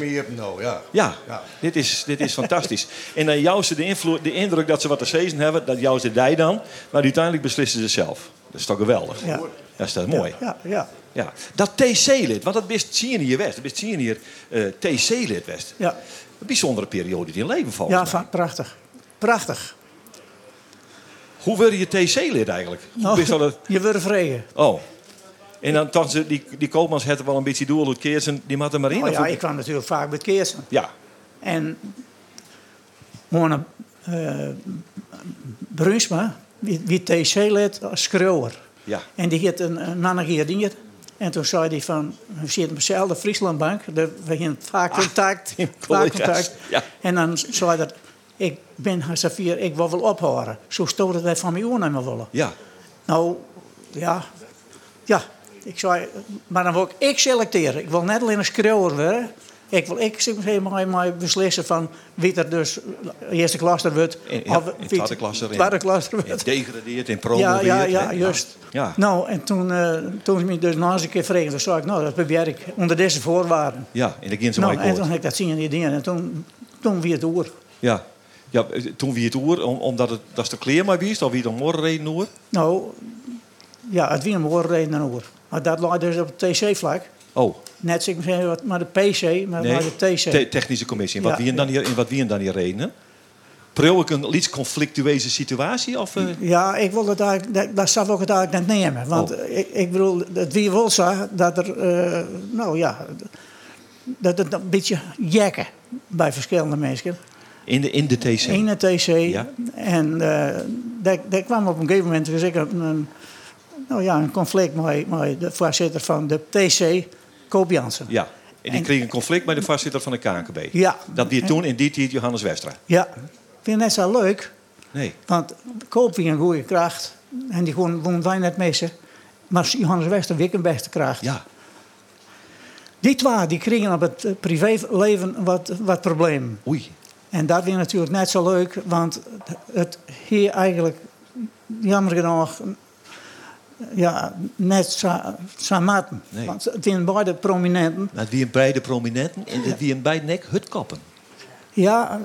hier nou, ja.
Ja,
Ja.
Dit, is, dit is fantastisch. En dan juist de, invloed, de indruk dat ze wat te zeggen hebben, dat de die dan. Maar uiteindelijk beslissen ze zelf. Dat is toch geweldig?
Ja.
Dat is toch mooi?
Ja, ja,
Ja. Dat TC-lid, want dat best zien hier West. Dat best zien hier eh, TC-lid West.
ja.
Een bijzondere periode in je leven volgens
Ja,
mij.
prachtig. Prachtig.
Hoe word je TC-lid eigenlijk? Hoe wist dat het-
Je wordt vregen.
Oh. En dan ze, die, die koopmans hadden wel een beetje doel uit Keersen. Die maat er maar in.
Oh ja, ik kwam natuurlijk vaak bij Keersen.
ja.
En Mona uh, Brunsma, wie, wie TC-lid schreeuwer.
Ja.
En die had een, een man hier En toen zei hij van, we zitten op dezelfde Frieslandbank. We hebben vaak contact. vaak
collega's,
contact.
ja.
En dan zei dat, ik ben Hassafir, ik wil wel ophouden. Zo stoot het wij van mij aannemen willen.
Ja.
Nou, ja. Ja, ik zei, maar dan wil ik, ik selecteren. Ik wil net alleen een schreeuwer worden. Ik wil ik zeg maar, beslissen van wie er dus eerste klas er wordt.
In, ja,
of
in
wie
tweede klas erin.
tweede klas
In
wordt.
degradeert, in
Ja,
promoveert.
ja, ja,
hè?
juist.
Ja.
Nou, en toen, eh toen ze me dus nog eens een keer vregen, toen zei ik, nou, dat probeer ik onder deze voorwaarden.
Ja, en dan ging ze
Nou, en toen heb ik dat zien in die dingen. En toen, toen weer het oer.
Ja. ja, toen wie het oer, om, omdat het, dat is de kleer maar wist, of wie het morgen reden oer.
Nou, ja, het weer een oorreden en oer. Maar dat lag dus op het TC-vlak.
Oh,
Net zeg maar, wat- maar de PC, maar,
nee.
maar de TC.
Te- technische commissie. En wat
Ja.
wie dan hier, en wat wie dan hier redenen? Probeer ik een iets conflictueuze situatie? Of, eh?
Ja, ik wil het eigenlijk, dat, dat zou ik het eigenlijk niet nemen. Want
Oh.
ik, ik bedoel, het wie zo dat er, eh, nou ja, dat het een beetje jekken bij verschillende mensen.
in, de, in de TC?
In het TC.
Ja.
En eh daar, daar kwam op een gegeven moment dus ik een, een, nou ja, een conflict met, met de voorzitter van de TC, Koop Jansen.
Ja. En die kreeg een conflict met de voorzitter van de KNKB.
Ja.
Dat die toen in die tijd Johannes Westra.
Ja, ik vind het net zo leuk.
Nee.
Want Koop weer een goede kracht. En die gewoon woont wij net missen. Maar Johannes Wester weer een beste kracht.
Ja.
Die twee die kregen op het eh, privéleven wat, wat problemen.
Oei.
En dat weer natuurlijk net zo leuk. Want het hier eigenlijk, jammer genoeg, ja, net matten.
Nee.
Want het zijn beide prominenten.
Maar wie een beide prominenten en het wie een beide nek hutkappen.
Ja,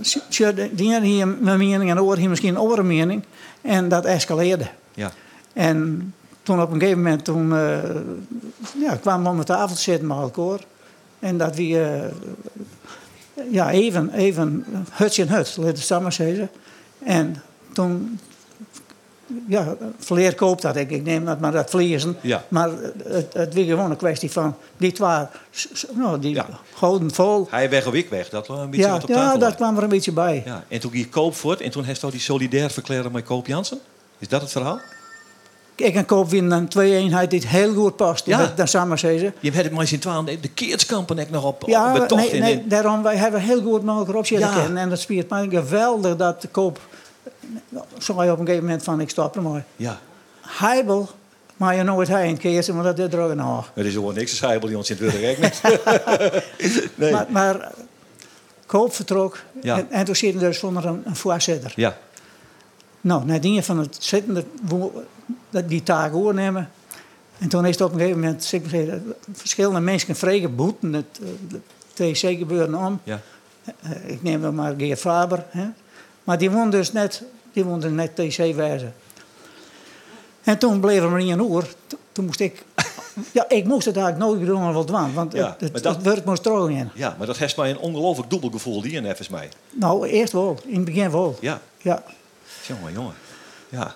die ene hier mijn mening en andere hier misschien een andere mening. En dat escaleerde.
Ja.
En toen op een gegeven moment toen, eh, ja, kwamen we om de tafel te zitten met elkaar. En dat we eh, ja, even, even hutje en hut, laten we het maar zeggen. En toen, ja, verleer koopt dat. Ik, ik neem dat maar dat vlezen.
Ja.
Maar het, het was gewoon een kwestie van die twee, s- s- nou, die houden vol.
Hij weg of ik weg, dat was een beetje
Ja,
wat op
ja,
tafel
dat
lag.
kwam er een beetje bij.
Ja. En toen ging Koop voort en toen heeft hij die solidair verklaren met Koop Jansen. Is dat het verhaal?
Ik en Koop winnen een twee eenheid die heel goed past.
Ja.
Dat, dat samen zeggen.
Je hebt het maar zien twaalf, de keertskampen ook nog op,
Ja,
op
nee,
in-
nee,
in-
daarom wij hebben heel goed met elkaar op zitten
Ja.
kennen. En dat spiert mij geweldig dat Koop... Zo je op een gegeven moment van, ik stop er maar.
Ja.
Heibel, maar je nooit heen keert, want dat is er ook nog.
Er is gewoon niks te schrijven bij ons in het niet. nee.
Maar, maar Koop vertrok
Ja.
en, en toen zitten er dus zonder een, een voorzitter.
Ja.
Nou, nadien van het zittende wo- dat die taak overnemen. En toen is het op een gegeven moment verschillende mensen vregen boeten het uh, TC gebeuren om.
Ja.
Eh, ik neem dan maar Geert Faber. Hè. Maar die won dus net, die won dus net TC wijzen. En toen bleef er maar niet een oer. Toen- moest ik... Ja, ik moest het eigenlijk nooit doen, wel dwan. Want
Ja,
het, het,
maar dat-
het werk moest trouw in.
ja, maar dat heeft mij een ongelooflijk dubbel gevoel, die en even mij.
Nou, eerst wel. In het begin wel.
Ja.
Ja.
Jongen, jongen. Ja.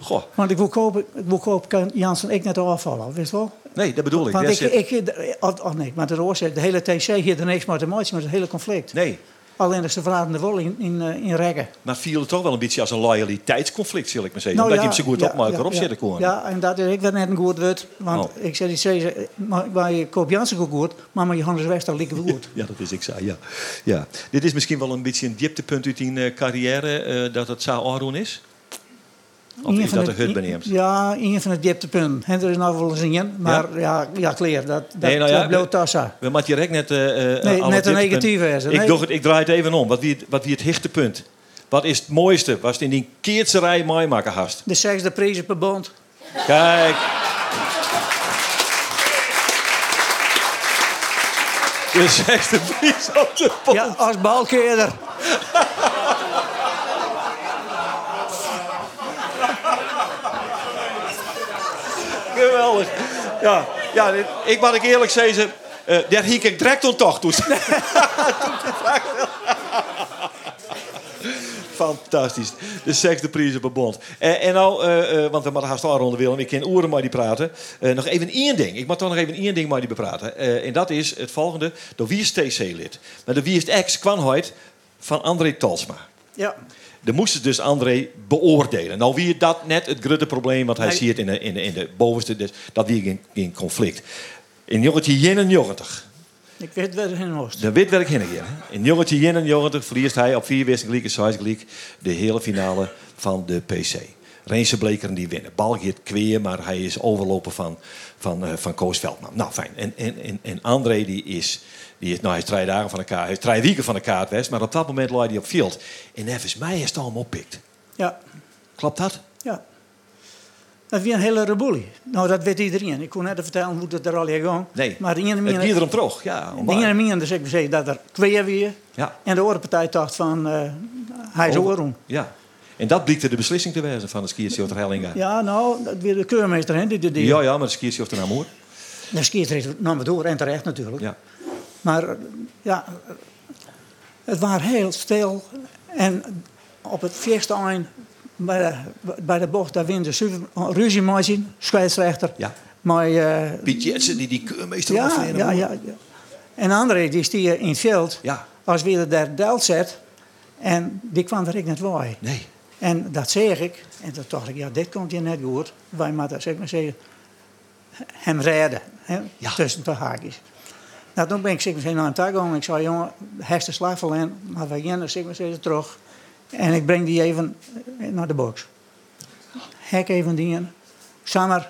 Goh.
Want ik wil kopen, ik wil kopen kan Jansen ik net afvallen, wist je wel?
Nee, dat bedoel ik.
Want ik,
zit-
ik, oh, oh nee, maar de oorzaak, de hele TC hier er niks mee te maken met het hele conflict.
Nee.
Alleen dat ze vragen de wel in, in, eh, in rekken.
Maar viel het toch wel een beetje als een loyaliteitsconflict, zal ik maar zeggen.
Nou,
Omdat
ja,
je hem zo goed
ja,
op elkaar
ja,
op
ja.
zitten kon.
Ja, en dat is ik werd net een goed woord. Want
Oh.
ik zei, zei, maar bij Koop Jansen ook goed, maar met Johannes Wester liep het goed.
Ja, dat is ik zei, ja. ja. Dit is misschien wel een beetje een dieptepunt uit die eh, carrière, eh, dat het zo aandoen is? Of is dat de hut beneemt?
Ja, een van de dieptepunten. En er is nog wel een, maar ja, ja, kleer, dat, dat,
Nee, nou ja,
dat tassa.
We moeten direct net... eh, eh,
Nee, net een negatieve is.
Ik, ik draai het even om. Wat wie het, wat wie het hichtepunt? Wat is het mooiste? Was het in die keertserij mooi maken hast?
De zesde prijzen per bond.
Kijk. De zesde prijs op de pond.
Ja, als balkeerder.
Ja, ja ik moet ik eerlijk zeggen, eh daar hiek ik direct om toch toe. Fantastisch. De zesde prijs op een bond. En, en nou, eh, eh, want we moeten haast afronden, Willem. Ik ken oren maar die praten. Eh, nog even één ding. Ik moet toch nog even één ding maar die bepraten. Eh, en dat is het volgende. De wie is TC-lid? Maar de wie is ex kwanheid van André Talsma.
Ja.
Dan moesten dus André beoordelen. Nou, wie dat net het grote probleem, want hij
Nee.
ziet in de, in de, in de bovenste, dus dat wie in, in conflict. In 1991,
Ik weet waar heen was.
de wit werk heen again. In 1991 verliest hij op vier wedstrijden en zes gelijk de hele finale van de PC. Reense Blekeren die winnen. België het kweer, maar hij is overlopen van, van, eh, van Koos Veldman. Nou, fijn. En, en, en, en André die is, die is, nou, hij is drie dagen van elkaar, hij is drie weken van elkaar geweest, maar op dat moment lag hij op veld. En nevens mij is het allemaal oppikt.
Ja.
Klopt dat?
Ja. Dat was een hele reboelie. Nou, dat weet iedereen. Ik kon net vertellen hoe het er al ging.
Nee.
Maar
Het
mene-
ging erom terug. Ja,
mene dus ik zei dat er twee weer.
Ja.
En de andere partij dacht van, eh, hij is oorom.
Ja. En dat blijkt de beslissing te wezen van de skiertje ter Hellinga.
Ja, nou, dat weer de keurmeester hè, die deed.
Ja, ja, maar de skiertje of de
skiertrechter nam het door en terecht natuurlijk.
Ja.
Maar ja, het was heel stil. En op het eerste eind bij de, bij de bocht, daar wint de super, ruzie mee zien, scheidsrechter.
Ja.
Maar, eh,
Piet Jetsen, die die keurmeester
ja,
was
ja, ja, ja. En André, die stier in het veld.
Ja.
Als weer daar delt zet. En die kwam er ik net bij.
Nee.
En dat zeg ik. En toen dacht ik, ja, dit komt hier net goed. Wij moeten, zeg maar zeggen, hem redden. Hè, Tussen de haakjes. Nou, toen ben ik zeker naar een tag gegaan. Ik zei, jongen, herste slag verlen, maar wij gaan zeker steeds terug. En ik breng die even naar de box. Hek even die in. Samen uit,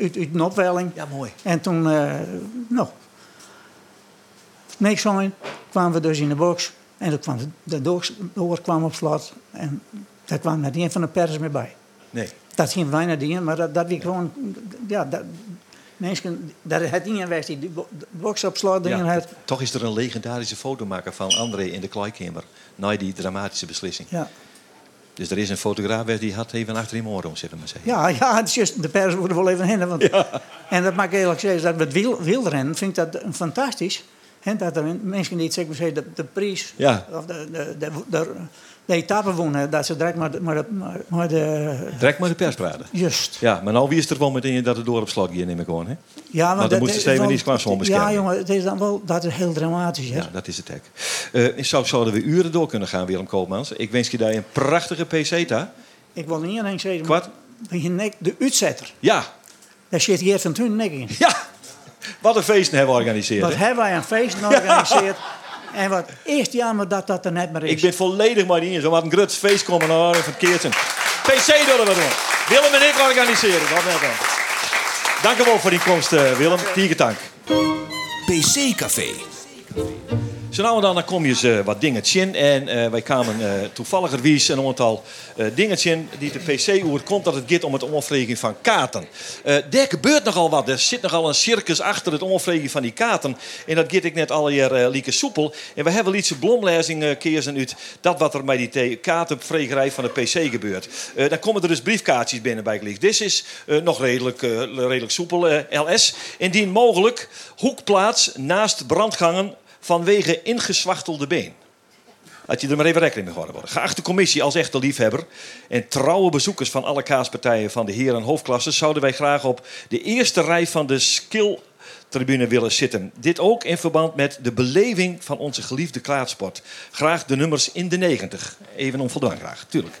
uit, uit een opwelling.
Ja, mooi.
En toen, eh nou, niks kwamen we dus in de box. En toen kwam de, de door kwam op slot. En daar kwam net een van de pers meer bij.
Nee.
Dat ging bijna dingen, maar dat, dat wie gewoon, ja, dat, mensen, dat het niet geweest die box op slot dingen
Ja,
had.
toch is er een legendarische fotomaker van André in de kleikamer. Na die dramatische beslissing.
Ja.
Dus er is een fotograaf die had even achter in oren, zullen we maar zeggen.
Ja, ja, het is juist, de pers moeten wel even heen. Want, En dat ik eerlijk zeggen, dat met wiel, wielrennen vind ik dat een fantastisch. Hè, dat er mensen die het zeggen, de, de prijs
Ja.
of de, de, de, de, de etappe wonen, dat ze direct maar de, maar de, maar- de
Direct maar de pers praten.
Juist.
Ja, maar nou wie is er wel meteen dat het door op slag hier neem ik gewoon, hè?
Ja,
Maar dan
dat-
moest de
dat is
Steven
wel-
niet qua zo'n beschermen.
Ja, jongen, het is dan wel dat is heel dramatisch. Hè?
Ja, dat is het hek. Eh ik zou, zouden we uren door kunnen gaan, Willem Koopmans. Ik wens je daar een prachtige PC daar.
Ik wil niet alleen zeggen,
Kwart?
maar je nek, de uitzetter,
Ja,
daar zit Geert van Thun nek in.
ja. Wat een feest hebben we georganiseerd.
Wat
hè?
hebben wij een feest georganiseerd. En wat is jammer dat dat er net meer is.
Ik ben volledig maar niet in. Zo wat een grut feest komen naar van Keertsen. PC willen we doen. Willem en ik organiseren. Dat net dan. Dank u wel voor die komst, eh, Willem. Tiege dank.
PC Café.
Zo nou en dan, dan kom je ze wat dingetjes in. En eh, wij kwamen eh toevalligerwijs een aantal eh dingetjes in die de PC-oer komt dat het gaat om het onvregen van kaarten. Eh daar gebeurt nogal wat. Er zit nogal een circus achter het onvregen van die kaarten. En dat gaat ik net jaar eh, lieke soepel. En we hebben iets blomlezing eh keersen uit dat wat er bij die te- kaartenvregerij van de PC gebeurt. Eh, dan komen er dus briefkaartjes binnen bij gelicht. Dit is eh, nog redelijk, eh, redelijk soepel, eh, LS. Indien mogelijk, hoekplaats naast brandgangen vanwege ingezwachtelde been. Dat je er maar even rekening mee worden. Geachte commissie, als echte liefhebber en trouwe bezoekers van alle kaaspartijen van de heren hoofdklasses, zouden wij graag op de eerste rij van de skill tribune willen zitten. Dit ook in verband met de beleving van onze geliefde klaarsport. Graag de nummers in de 90. Even onvoldaan graag, tuurlijk.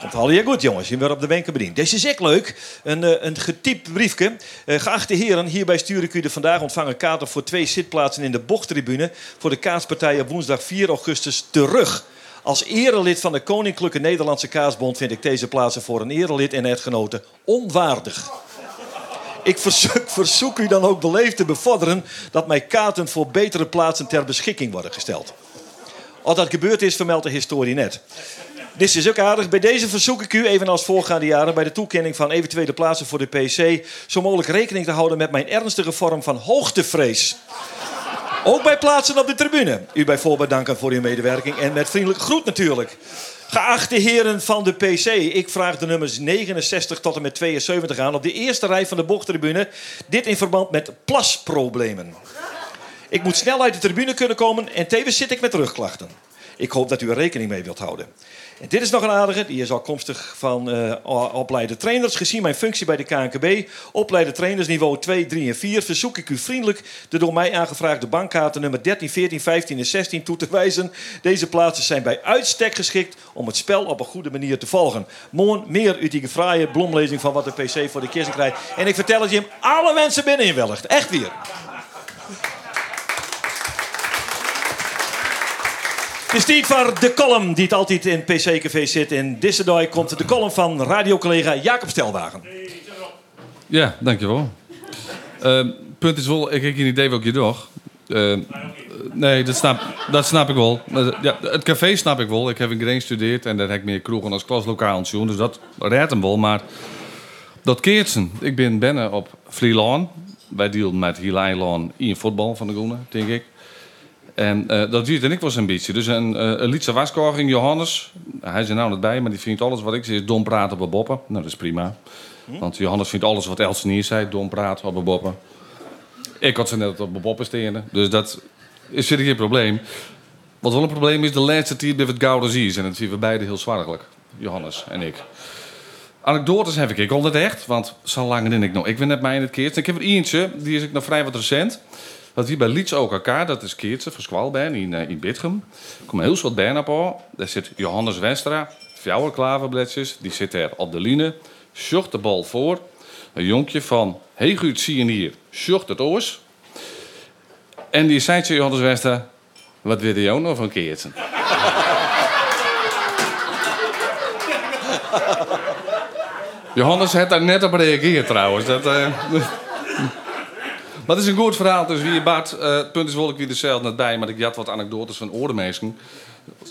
Komt al hier goed, jongens. Je wordt op de wenken bediend. Deze is ook leuk. Een, eh, een getypt briefje. Eh, geachte heren, hierbij stuur ik u de vandaag ontvangen kaarten voor twee zitplaatsen in de bochttribune voor de kaatspartij op woensdag 4 augustus terug. Als erelid van de Koninklijke Nederlandse Kaasbond vind ik deze plaatsen voor een erelid en echtgenote onwaardig. Ik verzoek, verzoek u dan ook beleefd te bevorderen dat mijn kaarten voor betere plaatsen ter beschikking worden gesteld. Als dat gebeurd is, vermeldt de historie net. Dit is ook aardig. Bij deze verzoek ik u, evenals voorgaande jaren, bij de toekenning van eventuele plaatsen voor de PC, zo mogelijk rekening te houden met mijn ernstige vorm van hoogtevrees. Ook bij plaatsen op de tribune. U bij voorbaat danken voor uw medewerking en met vriendelijke groet natuurlijk. Geachte heren van de PC, ik vraag de nummers 69 tot en met 72 aan op de eerste rij van de bochttribune. Dit in verband met plasproblemen. Ik moet snel uit de tribune kunnen komen en tevens zit ik met rugklachten. Ik hoop dat u er rekening mee wilt houden. En dit is nog een aardige, die is afkomstig van eh opleide trainers. Gezien mijn functie bij de KNKB, opleide trainers niveau 2, 3 en 4, verzoek ik u vriendelijk de door mij aangevraagde bankkaarten nummer 13, 14, 15 en 16 toe te wijzen. Deze plaatsen zijn bij uitstek geschikt om het spel op een goede manier te volgen. Mooi meer uit die fraaie blomlezing van wat de PC voor de kiezer krijgt. En ik vertel het je, alle mensen binnen inwilligt. Echt weer. Het is tijd voor de column die het altijd in PC Café zit. In Dissedoy komt de column van radiocollega Jacob Stelwagen.
Ja, dankjewel. Uh, punt is wel, ik heb geen idee welke je doch. Uh, nee, dat snap, dat snap ik wel. Ja, het café snap ik wel. Ik heb in Green gestudeerd en daar heb ik meer kroegen als klaslokaal aan Dus dat redt hem wel. Maar dat keertsen. Ik ben binnen op Vlielaan. Wij dealen met Hielijlaan in voetbal van de Groene, denk ik. En uh, dat duurt en ik was een beetje. Dus een, uh, liedse waskorging, Johannes. Hij is er nou net bij, maar die vindt alles wat ik zeg is dom praten op boppen. Nou, dat is prima. Hm? Want Johannes vindt alles wat Elsen hier zei, dom praten op boppen. Ik had ze net op boppen stenen. Dus dat is verder geen probleem. Wat wel een probleem is, de laatste tijd bij het gouden zies. En dat zien we beide heel zwaarlijk. Johannes en ik. Anekdotes heb ik ik altijd echt, want zo lang in ik nog. Ik ben net mij in het keertje. Ik heb er eentje, die is ik nog vrij wat recent. Dat hier bij Lieds ook elkaar, dat is Keertse, van in, uh, in Bitgem. Er komen heel wat bijna op. Daar zit Johannes Westra, Fjouwer Klaverbledjes, die zit er op de line. Sjocht de bal voor. Een jonkje van, goed, zie je hier, sjocht het oors. En die zei Johannes Wester... Wat wil je nog van keertje? Johannes heeft daar net op gereageerd trouwens. Dat, eh, maar het is een goed verhaal. Dus wie Bart, eh, het punt is wel ik weer dezelfde net bij, maar ik had wat anekdotes van oordemeesken.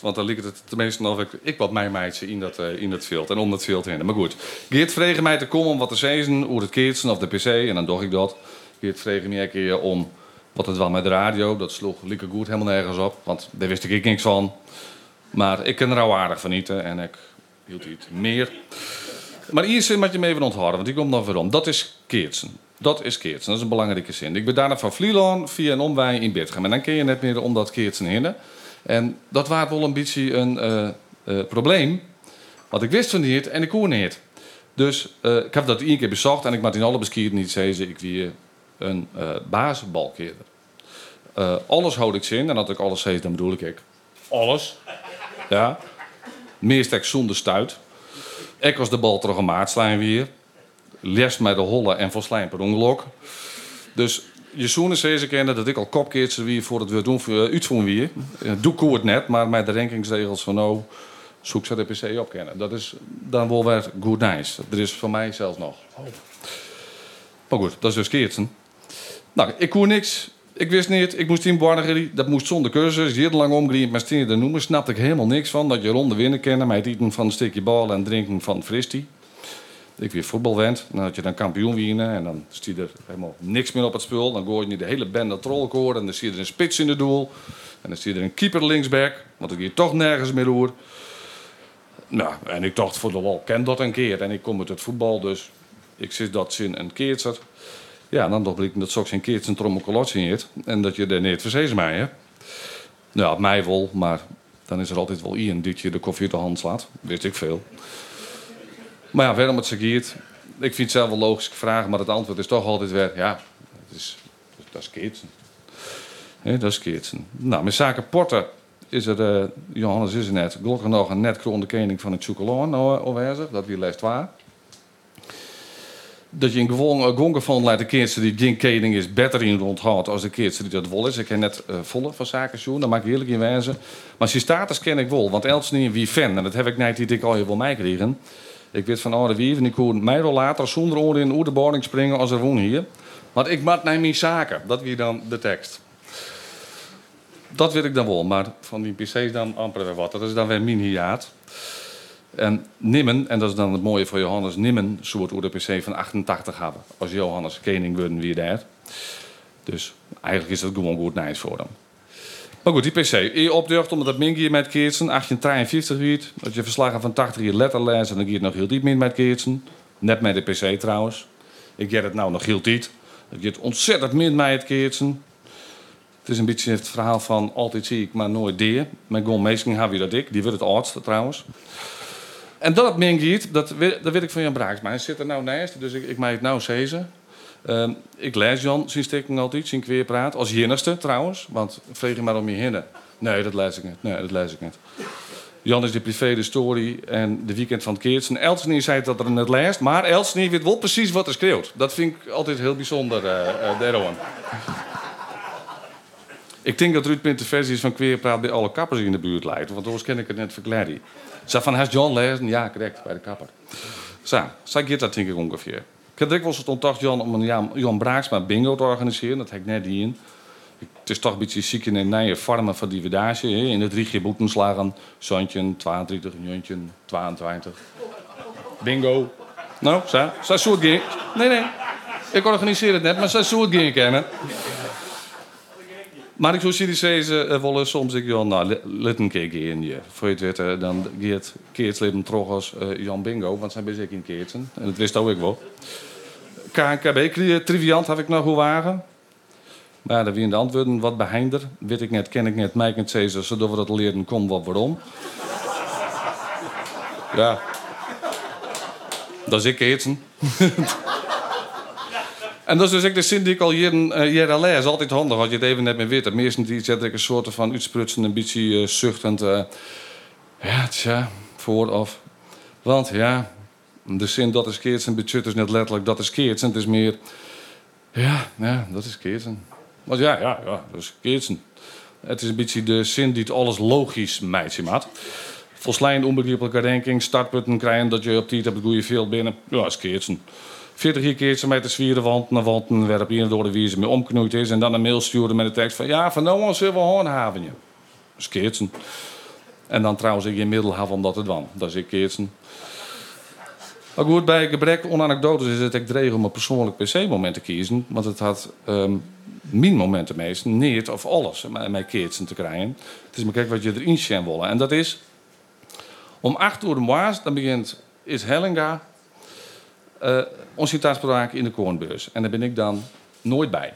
Want dan liep het tenminste of ik, wat mijn meidje in dat, eh, in dat veld en om dat veld heen. Maar goed, Geert vreeg mij te komen om wat te zeggen, hoe het keertsen of de pc, en dan doe ik dat. Geert vreeg me een keer om wat het was met de radio. Dat sloeg lieke goed helemaal nergens op, want daar wist ik niks van. Maar ik kan er al aardig van eten en ik hield iets meer. Maar hier zin moet je me even onthouden, want die komt dan waarom. Dat is keertsen. Dat is keertsen, dat is een belangrijke zin. Ik ben daarna van Vlieland via een omwij in gaan. En dan kun je net meer om dat keertsen heen. En dat was wel een beetje een eh, eh, probleem. Want ik wist van niet en ik kon niet. Dus eh, ik heb dat één keer bezocht en ik moet in alle beskieren niet zeggen, ik wie een uh, alles houd ik zin en als ik alles zeg, dan bedoel ik ik. Alles. Ja. Meestal zonder stuit. Ik was de bal terug een maatslijn weer. Les met de holle en volslijn per ongeluk. Dus je zoenen ze kennen dat ik al kopkeertje wie voor het weer doen voor uitvoeren wie. Doe ik het net, maar met de rankingsregels van nou zoek ze de PC op kennen. Dat is dan wel weer goed nice. Er is voor mij zelfs nog. Maar goed, dat is dus keertsen. Nou, ik kon niks. Ik wist niet, ik moest in Barnageri, dat moest zonder cursus, heel lang omgrien met stenen te noemen, snapte ik helemaal niks van. Dat je ronde winnen kennen, met het eten van een stukje bal en drinken van fristie. Ik weer voetbal wend, dan had je dan kampioen winnen en dan stier er helemaal niks meer op het spul. Dan gooi je de hele dat trollkoor en dan zie je er een spits in de doel. En dan zie je er een keeper linksback, want ik hier toch nergens meer hoor. Nou, en ik dacht voor de wal, ken dat een keer. En ik kom uit het voetbal, dus ik zit dat zin een keertje. Ja, dan dacht ik dat straks een keertje een trommelkolotje heeft. En dat je er niet verzees mij, hè. Ja, mij wel, maar dan is er altijd wel iemand die je de koffie uit de hand slaat. Weet ik veel. Maar ja, waarom het geert. Ik vind het zelf wel logisch vragen, maar het antwoord is toch altijd weer... Ja, het is, dat is keertje. dat is keertje. Nou, met zaken porten is er... Uh, Johannes is er net. Gelukkig nog een net koning van het chocolaan nou, Dat wie leest waar dat je een gewoon gongen van laat de keertje die geen keding is beter in onthoudt als de keertje die dat wel is. Ik heb net uh, volle van zaken zo, daar maak ik eerlijk in wijzen. Maar zijn status ken ik wel, want Els niet wie fan. En dat heb ik net die ik al heel veel mij. Ik weet van oude wie en ik kon mij later zonder oren in de springen als er woon hier. Want ik maak naar mijn zaken. Dat wie dan de tekst. Dat weet ik dan wel, maar van die PC's dan amper weer wat. Dat is dan weer mini-jaat. En Nimmen, en dat is dan het mooie voor Johannes, Nimmen soort de PC van 88 hebben. Als Johannes kening worden wie daar. Dus eigenlijk is dat gewoon goed nice voor hem. Maar goed, die PC. Je opdracht omdat dat min met keertsen, 1853 wiet. Dat je verslagen van 80 hier letter lezen en dan het nog heel diep min met keertsen. Net met de PC trouwens. Ik get het nou nog heel diep. Ik get ontzettend min met het keertsen. Het is een beetje het verhaal van altijd zie ik, maar nooit deer. Met gewoon meestal heb je dat ik. Die wordt het oudste trouwens. En dat Mingiet, dat, dat weet ik van Jan Braaksma. Hij zit er nou naast, dus ik, ik maak het nou zezen. Uh, ik lees Jan zien stikken altijd, zien weer praat. Als jinnerste trouwens, want vreeg je maar om je hinnen. Nee, dat lees ik niet. Nee, dat lees ik niet. Jan is de privé de story en de weekend van het Keertsen. Elsnie zei dat er net leest, maar Elsnie weet wel precies wat er schreeuwt. Dat vind ik altijd heel bijzonder, uh, uh, Ik denk dat Ruud Pinter versies van Kweerpraat bij alle kappers in de buurt leidt, want anders ken ik het net verklaren. Zo van, heeft John lezen? Ja, correct, bij de kapper. Zo, zo dat denk ik ongeveer. Ik heb dikwijls het ontdacht Jan om een Jan, Jan Braaksma bingo te organiseren. Dat heb ik net in. Het is toch een beetje ziek in een nieuwe vormen van dividage. In het rietje boetenslagen. Zantje, 22, Juntje, 22. Bingo. Nou, zo. Zo soort game. Nee, nee. Ik organiseer het net, maar zo soort game kennen. Maar ik zou zeggen, uh, willen soms ik Jan, nou, let een keer in je. Voor je het weten, dan gaat Keerts leven terug als Jan Bingo, want zijn bezig in Keertsen. En dat wist ook ik wel. KNKB, triviant heb ik nog hoe wagen. Maar wie in de antwoorden wat beheinder. Weet ik net, ken ik net, mij het zeggen, zodat we dat leren, kom wat waarom. ja. Dat is ik Keertsen. En dat is dus de zin die ik al hier, uh, lees. Altijd handig als je het even net meer weet. Meestal die zet ik een soort van uitsprutsen, een beetje uh, zuchtend. Uh, ja, tja, voor of. Want ja, de zin dat is en budget is net letterlijk dat is keertsen. Het is meer, ja, ja, dat is keertsen. Want ja, ja, ja, dat is Keertsen. Het is een beetje de zin die het alles logisch meidje maakt. Volslijnd onbegrijpelijke denking, startpunten krijgen dat je op tijd hebt goede veld binnen. Ja, is Keertsen. 40 keer de zwieren wand naar wand waarop iemand door de wiezen mee omknoeid is. En dan een mail sturen met de tekst van ja, van nou aan zullen we handhaven je. Dat Keertsen. En dan trouwens ik in middelhaven omdat het wan. Dat is ik Keertsen. Goed, bij gebrek aan anekdotes is het echt dreig om een persoonlijk PC-moment te kiezen. Want het had ehm mijn momenten meest niet of alles mijn keertsen te krijgen. Het is maar kijk wat je erin zien willen. En dat is om acht uur de maas, dan begint is Hellinga uh, in de Koornbeurs. En daar ben ik dan nooit bij.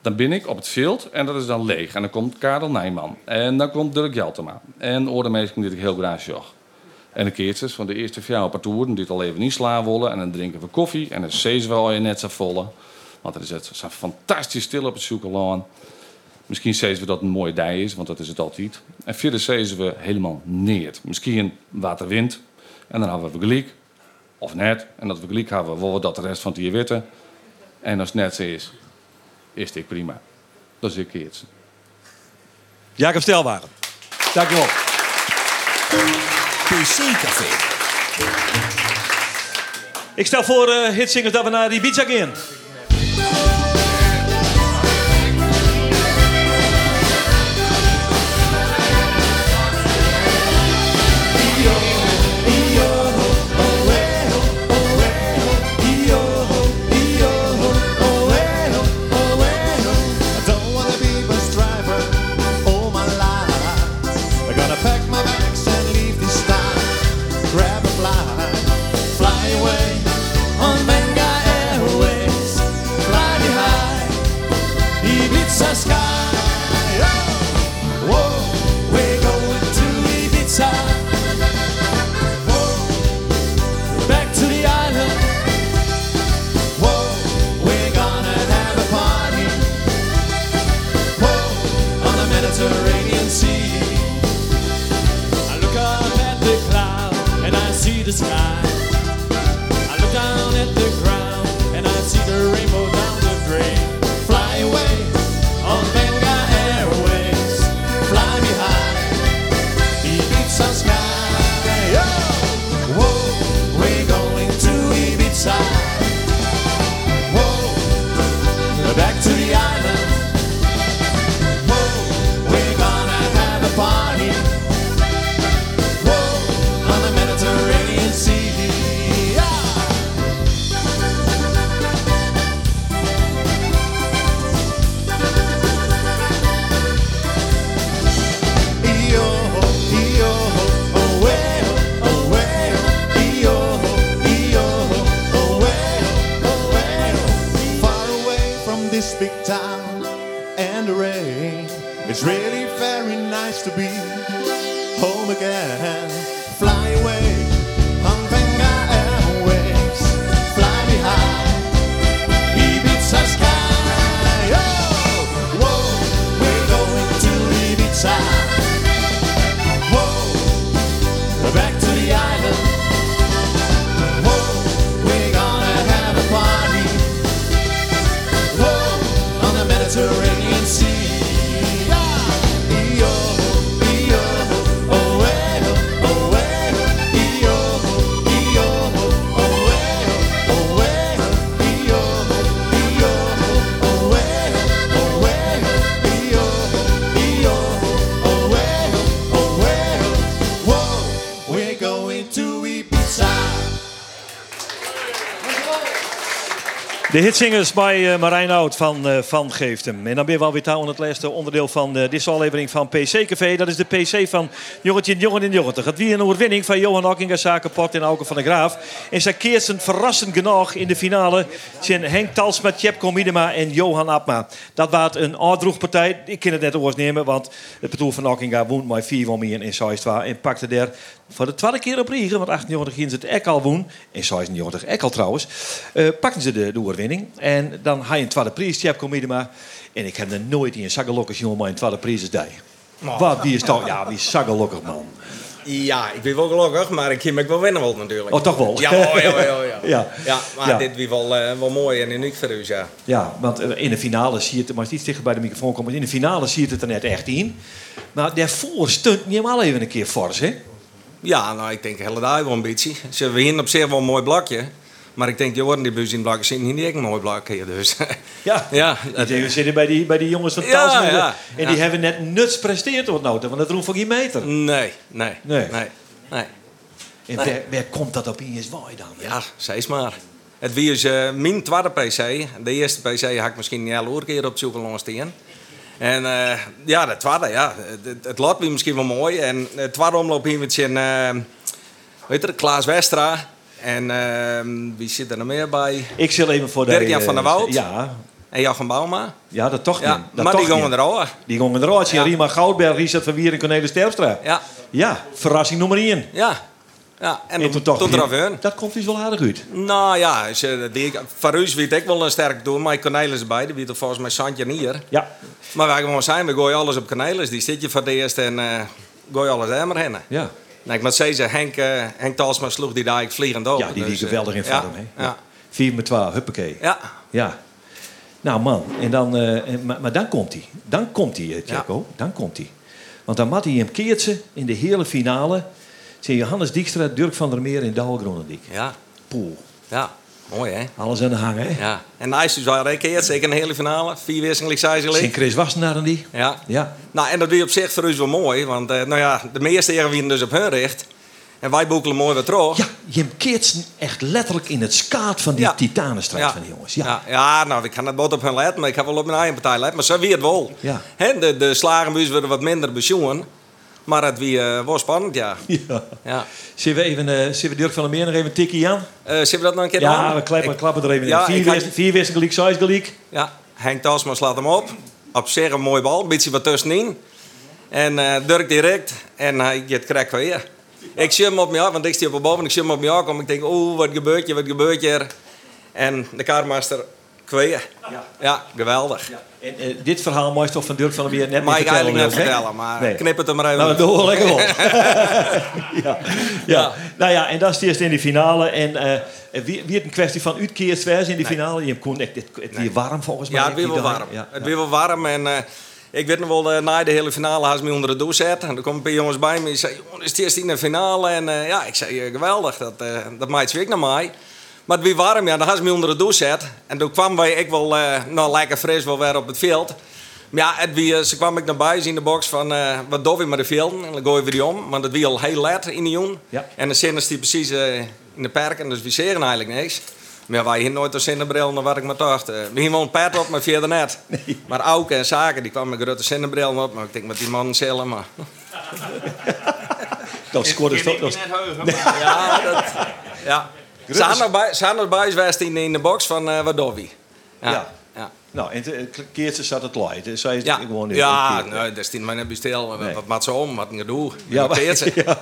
Dan ben ik op het veld en dat is dan leeg. En dan komt Karel Nijman. En dan komt Dirk Jeltema. En orde mensen die ik heel graag zag. En de keertjes van de eerste vier partouren die het al even niet slaan. En dan drinken we koffie. En dan we al je net zo volle. Want dan is het fantastisch stil op het zoekerlaan. Misschien zezen we dat een mooie dij is, want dat is het altijd. En verder zezen we helemaal neer. Misschien waterwind. En dan hebben we gelijk. Of net. En dat we gelijk hebben, willen we dat de rest van het jaar weten. En als het net zo is, is dit prima. Dat is een keertje.
Jacob Stelwagen. Dankjewel.
PC-café.
Ik stel voor, uh, hitsingers, dat we naar die Ibiza gaan. De hitsingers bij eh, Marijn Oud van, eh, van Geeftem. En dan ben je wel weer aan het laatste onderdeel van eh, deze aflevering van PC Café. Dat is de PC van Jongetje Jongen in Jongen. Het weer een overwinning van Johan Hockinga, Zakenport en Auken van der Graaf. En zij keert zijn verrassend genoeg in de finale. Zijn Henk Talsma, Tjepko Miedema en Johan Abma. Dat was een partij. Ik kan het net overnemen, want het bedoel van Hockinga woont maar vier van mij in Zeistwa. En pakte daar voor de tweede keer op Riegen, want 98 ging ze het ek al woon. In 96 ek al trouwens. eh pakten ze de, de overwinning. En dan had je een tweede prijs, Tjepko Miedema. En ik heb er nooit in een jongen maar een tweede prijs is die. Wat, wie is toch? Ja, wie is man.
Ja, ik ben wel gelukkig, maar ik heb me wel winnen wel natuurlijk.
Oh, toch wel?
Ja, oh, ja, ja, ja.
Ja.
ja. maar
Ja.
dit was wel, eh, wel mooi en uniek voor u, ja.
Ja, want eh, in de finale zie je het, maar iets dichter bij de microfoon komt, in de finale zie je het er net echt in. Maar daarvoor stunt niet helemaal even een keer fors, hè?
Ja, nou, ik denk hele dag wel beetje. Ze hebben op zich wel een mooi blokje. Maar ik denk, joh, die bus in blakken zien hier niet een mooi blokje. Dus
Ja,
ja,
dat we zitten bij die, bij die jongens van
Ja, ja,
En
ja.
die hebben net nuts presteerd tot nou, want dat roept van geen meter.
Nee, nee,
Nee.
nee, nee.
En
Nee.
waar, waar komt dat op in je zwaai dan?
Ja, zei eens maar. Het wie is eh, mijn tweede PC. De eerste PC had ik misschien niet een keer op zoek langs staan. En eh, ja, de tweede, ja. Het, het lot misschien wel mooi. En de tweede omloop hier met zijn, eh, weet je, Klaas Westra. En eh, wie zit er nog meer bij?
Ik zal even voor de...
Dirk-Jan van der Woud.
Ja,
En Jochem Bauma.
ja dat toch
Ja.
Dat
maar
toch
die gongen
niet.
er al.
Die eruit. Zie je
Ja.
Rima Goudberg, Richard van Wier en Cornelis Terpstra.
Ja,
Ja, verrassing nummer 1.
ja. Ja. En, tot heen.
Dat komt dus wel aardig uit.
Nou ja, ze, die, voor u weet ik wel een sterk doen. Maar Cornelis erbij, die weet er volgens mij Santje hier.
Ja,
Maar wij gewoon zijn, we gooien alles op Cornelis. Die zit je voor de eerste en eh gooi alles helemaal heen.
ja.
Nou, ik moet zeggen, Henk, eh Henk Talsma sloeg die daar vliegend op.
Ja, die die
Dus, eh,
geweldig in
ja,
vorm. hè?
Ja.
4 met 12, huppakee.
ja.
Ja. Nou man, en dan, eh, maar, maar dan komt hij. Dan komt hij, eh, Tjekko. Dan komt hij. Want dan mat hij hem keertje in de hele finale. Zijn Johannes Dijkstra, Dirk van der Meer en Douwe Gronendijk.
ja,
Poel.
ja. Mooi, hè?
Alles aan de hang, hè?
Ja. En nice, dus waren keer, zeker een hele finale. Vier wisselingen, zei ze
Sint Chris Wassenaar en die.
Ja.
Ja.
Nou, en dat weer op zich voor ons wel mooi. Want eh, nou ja, de meeste heren dus op hun richt. En wij boekelen mooi wat terug.
Ja, je keert ze echt letterlijk in het skaat van die
Ja.
titanenstrijd van die jongens. Ja.
Ja, ja, nou, ik kan het bot op hun letten, maar ik heb wel op mijn eigen partij letten. Maar zo wie het wel.
Ja.
Hè, de, de slagenbuurs worden wat minder bezoen. Maar het wie eh was spannend, ja.
Ja.
ja.
Zullen we, even, zullen we Dirk van der Meer nog even tikkie aan?
Eh zullen we dat nog een keer
Ja, we klappen,
Ik-
klappen er even
Ja,
in. Vier,
had-
vier wisselen gelijk, zes gelijk.
Ja, Henk Tasma slaat hem op. Op zich een mooie bal, een beetje wat tussenin. En eh Dirk direct. En hij gaat krek weer. Ik zie hem op me af, want ik sta op boven. Ik zie hem op me afkomen. Ik denk, oeh, wat gebeurt hier, wat gebeurt hier? En de kaartmaster kweer.
Ja.
Ja, geweldig.
En, eh, dit verhaal moest toch van Dirk van der Meer net
Maar ik eigenlijk net
vertellen,
maar
Nee.
knip het er maar even
Nou, dat doen lekker wel. ja. Ja. Nou ja, en dat is het eerst in de finale. En eh wie, wie het een kwestie van uitkeert zwaar in die finale? Je kon het, het weer warm volgens mij.
Ja, het weer wel warm.
Ja.
Het weer wel warm en ik weet nog wel, na de hele finale had ze me onder de douche zetten. En er komen een paar jongens bij me jongen, het is het eerst in de finale. En ja, ik zei, geweldig, dat, eh dat maakt weer naar mij. Maar het weer warm, ja, dan had ze me onder de douche zetten. En toen kwam wij, ik wel, eh, nou, lekker fris wel weer op het veld. Maar ja, het wie, eh, ze kwam ik naar buiten in de box van, eh, wat doe je met de velden? En dan gooien we die om, want het wie al heel laat in de jong.
Ja.
En de zinnen die precies in de perken, dus we zeggen eigenlijk niks. Maar ja, wij hier nooit een zinnenbril naar wat ik me dacht. Eh, we hier wel een pet op, maar verder net. Maar Auke en Zaken, die kwamen met grote zinnenbril op. Maar ik denk met die man zelf, maar...
Dat scoorde toch. dat-
ik net heugen, maar-
Ja, dat... Ja. Zijn er bij, zijn er bij geweest in, de box van eh wat doe je? Ja.
Ja.
Ja.
Nou, en een keertje zat het light. Dus is
Ja,
gewoon
ja
een
nee, dat is net bestel.
Nee.
Wat maakt ze om? Wat een gedoe.
Ja,
Wat ze?
ja,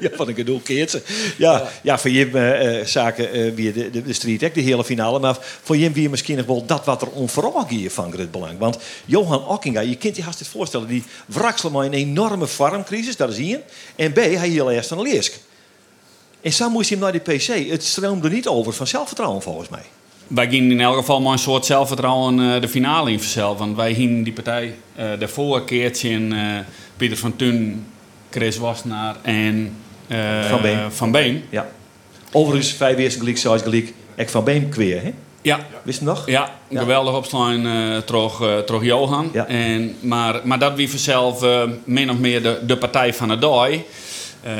ja, van een gedoe keert ze. Ja, ja. voor je eh, zaken eh, weer de, de, de street, hè, de hele finale. Maar voor je weer misschien nog wel dat wat er onvooral hier van het belang. Want Johan Ockinga, je kunt je haast het voorstellen, die wrakselde maar een enorme farmcrisis, dat is hier. En B, hij heel eerst een leersk. En zo moest hij hem naar die PC. Het stroomde niet over van zelfvertrouwen volgens mij.
Wij gingen in elk geval maar een soort zelfvertrouwen eh, de finale in vanzelf. Want wij gingen die partij eh daarvoor keertje in eh, Pieter van Thun, Chris Wassenaar en
Van Been.
Van Been.
Ja. Overigens, vijf eerste gelijk, zes gelijk. Ik van Beem kweer, hè?
Ja.
Wist je nog?
Ja, geweldig opslaan terug, eh, terug Johan.
Ja.
En, maar, maar dat wie vanzelf min of meer de, de partij van het dag. Eh,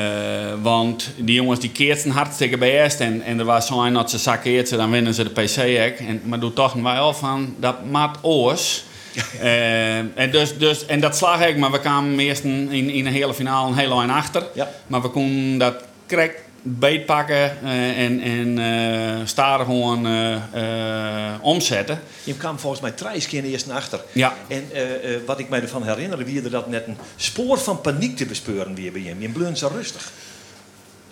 want die jongens die keerten hartstikke best. En, en er was zo een dat ze zakkeert ze, dan winnen ze de PC-hek. En Maar doe toch wij al van, dat maat oors. Eh, en, dus, dus, en dat slag ik, maar we kwamen eerst in, in een hele finale een hele lijn achter.
Ja.
Maar we konden dat correct beetpakken eh, en, en eh staren gewoon eh, omzetten.
Je kwam volgens mij drie keer eerst naar achter.
Ja.
En eh, eh, wat ik mij ervan herinner, wie er dat net een spoor van paniek te bespeuren weer bij hem. Je bleef zo rustig.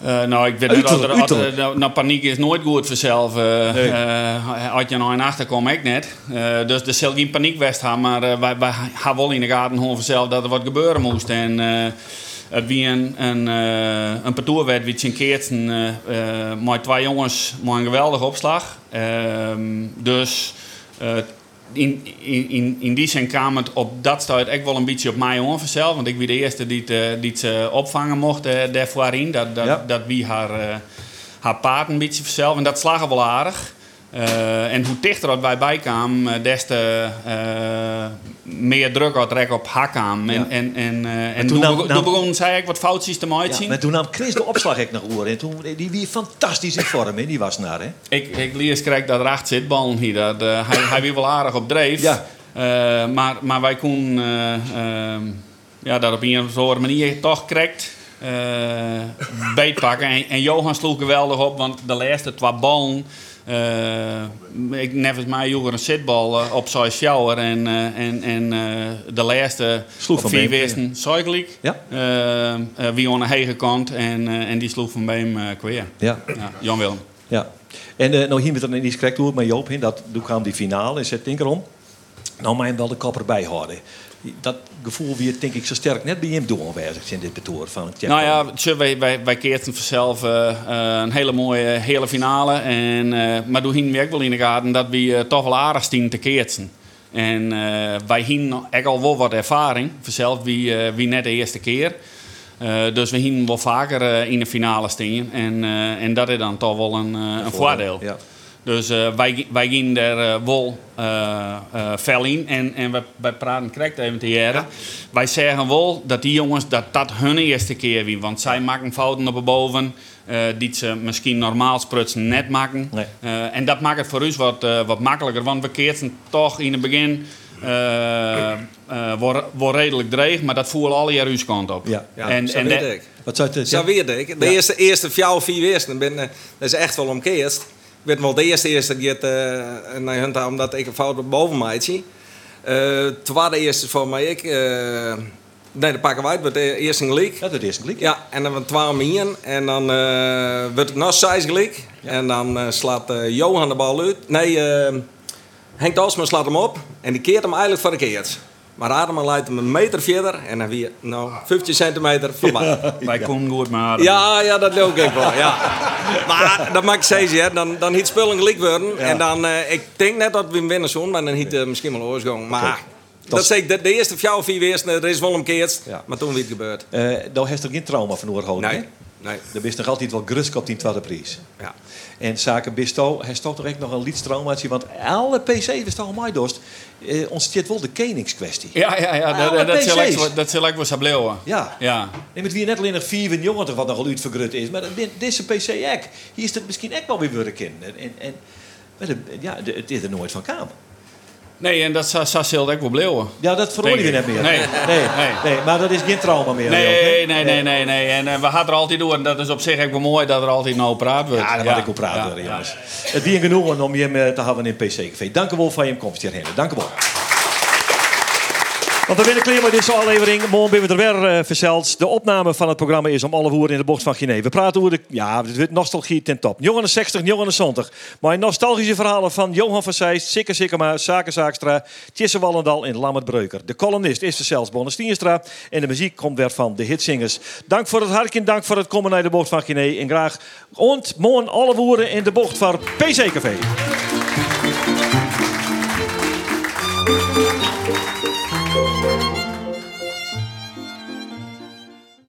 Eh, nou, ik weet niet dat er, nou, paniek is nooit goed voor zelf.
Nee.
je nou in achter kom ik net. Eh, dus er zal geen paniek best gaan, maar wij, wij hebben wel in de gaten gewoon vanzelf dat er wat gebeuren moest. En, eh, Het wie een, een, eh, een parcours wie een eh, eh, met twee jongens met een geweldige opslag. Ehm, dus eh, in, in, in, die zin kwam het op dat stuit echt wel een beetje op mij onvanzelf. Want ik was de eerste die het, eh, die het eh, opvangen mocht uh, daarvoor in. Dat, dat,
Ja.
dat wie haar, eh, haar paard een beetje vanzelf. En dat slag wel aardig. Eh, en hoe dichter dat wij bij kwamen, eh, des te eh, meer druk had trek op kwam. En,
Ja.
en, en, en
toen
toen,
nam-
begon-
nam-
toen begon zij ik wat foutjes te maken.
Ja, maar toen nam Chris de opslag echt nog oor. En toen, die wie fantastisch in vorm, hè? die was naar, hè?
Ik, ik lees krijg dat acht zit, bal hier. Dat, hij, hij weer wel aardig op dreef.
Ja.
Maar, maar wij eh, ehm, ja, dat op een andere manier toch eh beetpakken. En, en Johan sloeg geweldig op, want de laatste twee ballen... eh, ik nevens mij joeg er een zitbal eh, op zijn shower en, eh, en, en eh, de laatste
Sloeg van
vier wisten cyclic.
Ja.
Wie aan de hege kant en, en die sloeg van Beem kweer.
Ja.
Ja, Jan Willem.
Ja. En eh, nou hier met er niet correct maar Joop, hè, dat, toen kwam die finale en zet Tinker om. Nou, mij bij de bij houden. Dat gevoel weer, denk ik, zo sterk net bij hem aanwezig in dit betoor van het
Nou ja, wij, wij, wij keerten vanzelf eh, eh, een hele mooie hele finale. En, eh, maar toen we ook wel in de gaten dat we toch wel aardig te keerten. En wij hingen echt al wel wat ervaring. Vanzelf wie, wie net de eerste keer. Dus we hingen wel vaker in de finale staan. En, en dat is dan toch wel een, een voordeel.
Ja.
Dus eh, wij, wij gingen er eh, wel eh, eh, fel in. En, en wij, wij praten correct even te jaren. Wij zeggen wel dat die jongens dat dat hun eerste keer wie. Want zij maken fouten op boven. eh, die ze misschien normaal sprutsen net maken. Eh, en dat maakt het voor ons wat, wat makkelijker. Want we keerten toch in het begin... eh, eh, wel- redelijk dreig, maar dat voelen alle jaar uw kant op.
Ja.
Ja,
en, en
weet
dat-
ik.
Wat zou het...
Zo weet ik. De
Ja.
eerste, eerste vier vier eh, dat is echt wel omkeerd. Ik weet wel de eerste eerste het uh, naar hun omdat ik een fout boven mij zie. Uh, tweede eerste voor mij ik. eh, nee, de pakken wij het, wordt de eerste gelijk.
Ja, de eerste gelijk.
Ja, en dan wordt twaalf mien. En dan eh wordt het nog zes gelijk. En dan eh, slaat eh, Johan de bal uit. Nee, eh, Henk Dalsman slaat hem op. En die keert hem eigenlijk voor de keert. Maar Adema leidt hem een meter verder. En dan weer, nou, 15 centimeter voorbij.
Wij komen goed met.
Ja, ja, dat ook ik wel. Ja. Maar dat ik zeggen, hè. dan, dan hiet spullen gelijk worden. En dan, eh, ik denk net dat we hem winnen zo'n, maar dan hiet uh, misschien wel oorsgang. Maar dat zeg ik, de, de eerste vier of vier er is wel een keer, maar toen weer het gebeurd.
Uh, nou heeft er geen trauma van oorhouden,
Nee.
hè?
Nee.
Er is nog altijd wel grus op die tweede prijs.
Ja.
En zaken Bisto, hij stond toch echt nog een liedstraumaatje, want alle PC is toch mij dorst. Uh, ons zit wel de koningskwestie.
Ja, ja, ja. Dat, dat,
PC's.
dat zal ik wel sableeuwen.
Ja.
Ja.
Nee, met wie net alleen nog vier van jongen wat nogal uitvergrut is. Maar dit- deze PC ek, hier is het misschien echt wel weer werken. En, en, en maar de, ja, de- het is er nooit van kamer.
Nee, en dat zal ik wel bleeuwen.
Ja, dat verhoor je net meer.
Nee.
nee, nee, maar dat is geen trauma meer.
Nee, nee, nee, nee, nee. En eh, we gaan er altijd door. En dat is op zich ook wel mooi dat er altijd nou praat wordt.
Ja, moet ik op praten,
Ja,
jongens. Het wie genoegen om je eh, te hebben in PC Café. Dank u wel voor je komst hierheen. Dank u wel. Want we willen klaar met deze aflevering. Morgen ben we er weer eh verzeld. De opname van het programma is om alle woorden in de bocht van Guinea. We praten over de ja, nostalgie ten top. Jongen de 60, jongen de 70. Maar nostalgische verhalen van Johan van Seist, Sikke Sikkema, Zaken Zaakstra, Tjisse Wallendal en Lammert Breuker. De columnist is verzeld Bonne Stienstra. En de muziek komt weer van de hitsingers. Dank voor het hartje, dank voor het komen naar de bocht van Guinea. En graag ont morgen alle woorden in de bocht van PC Café.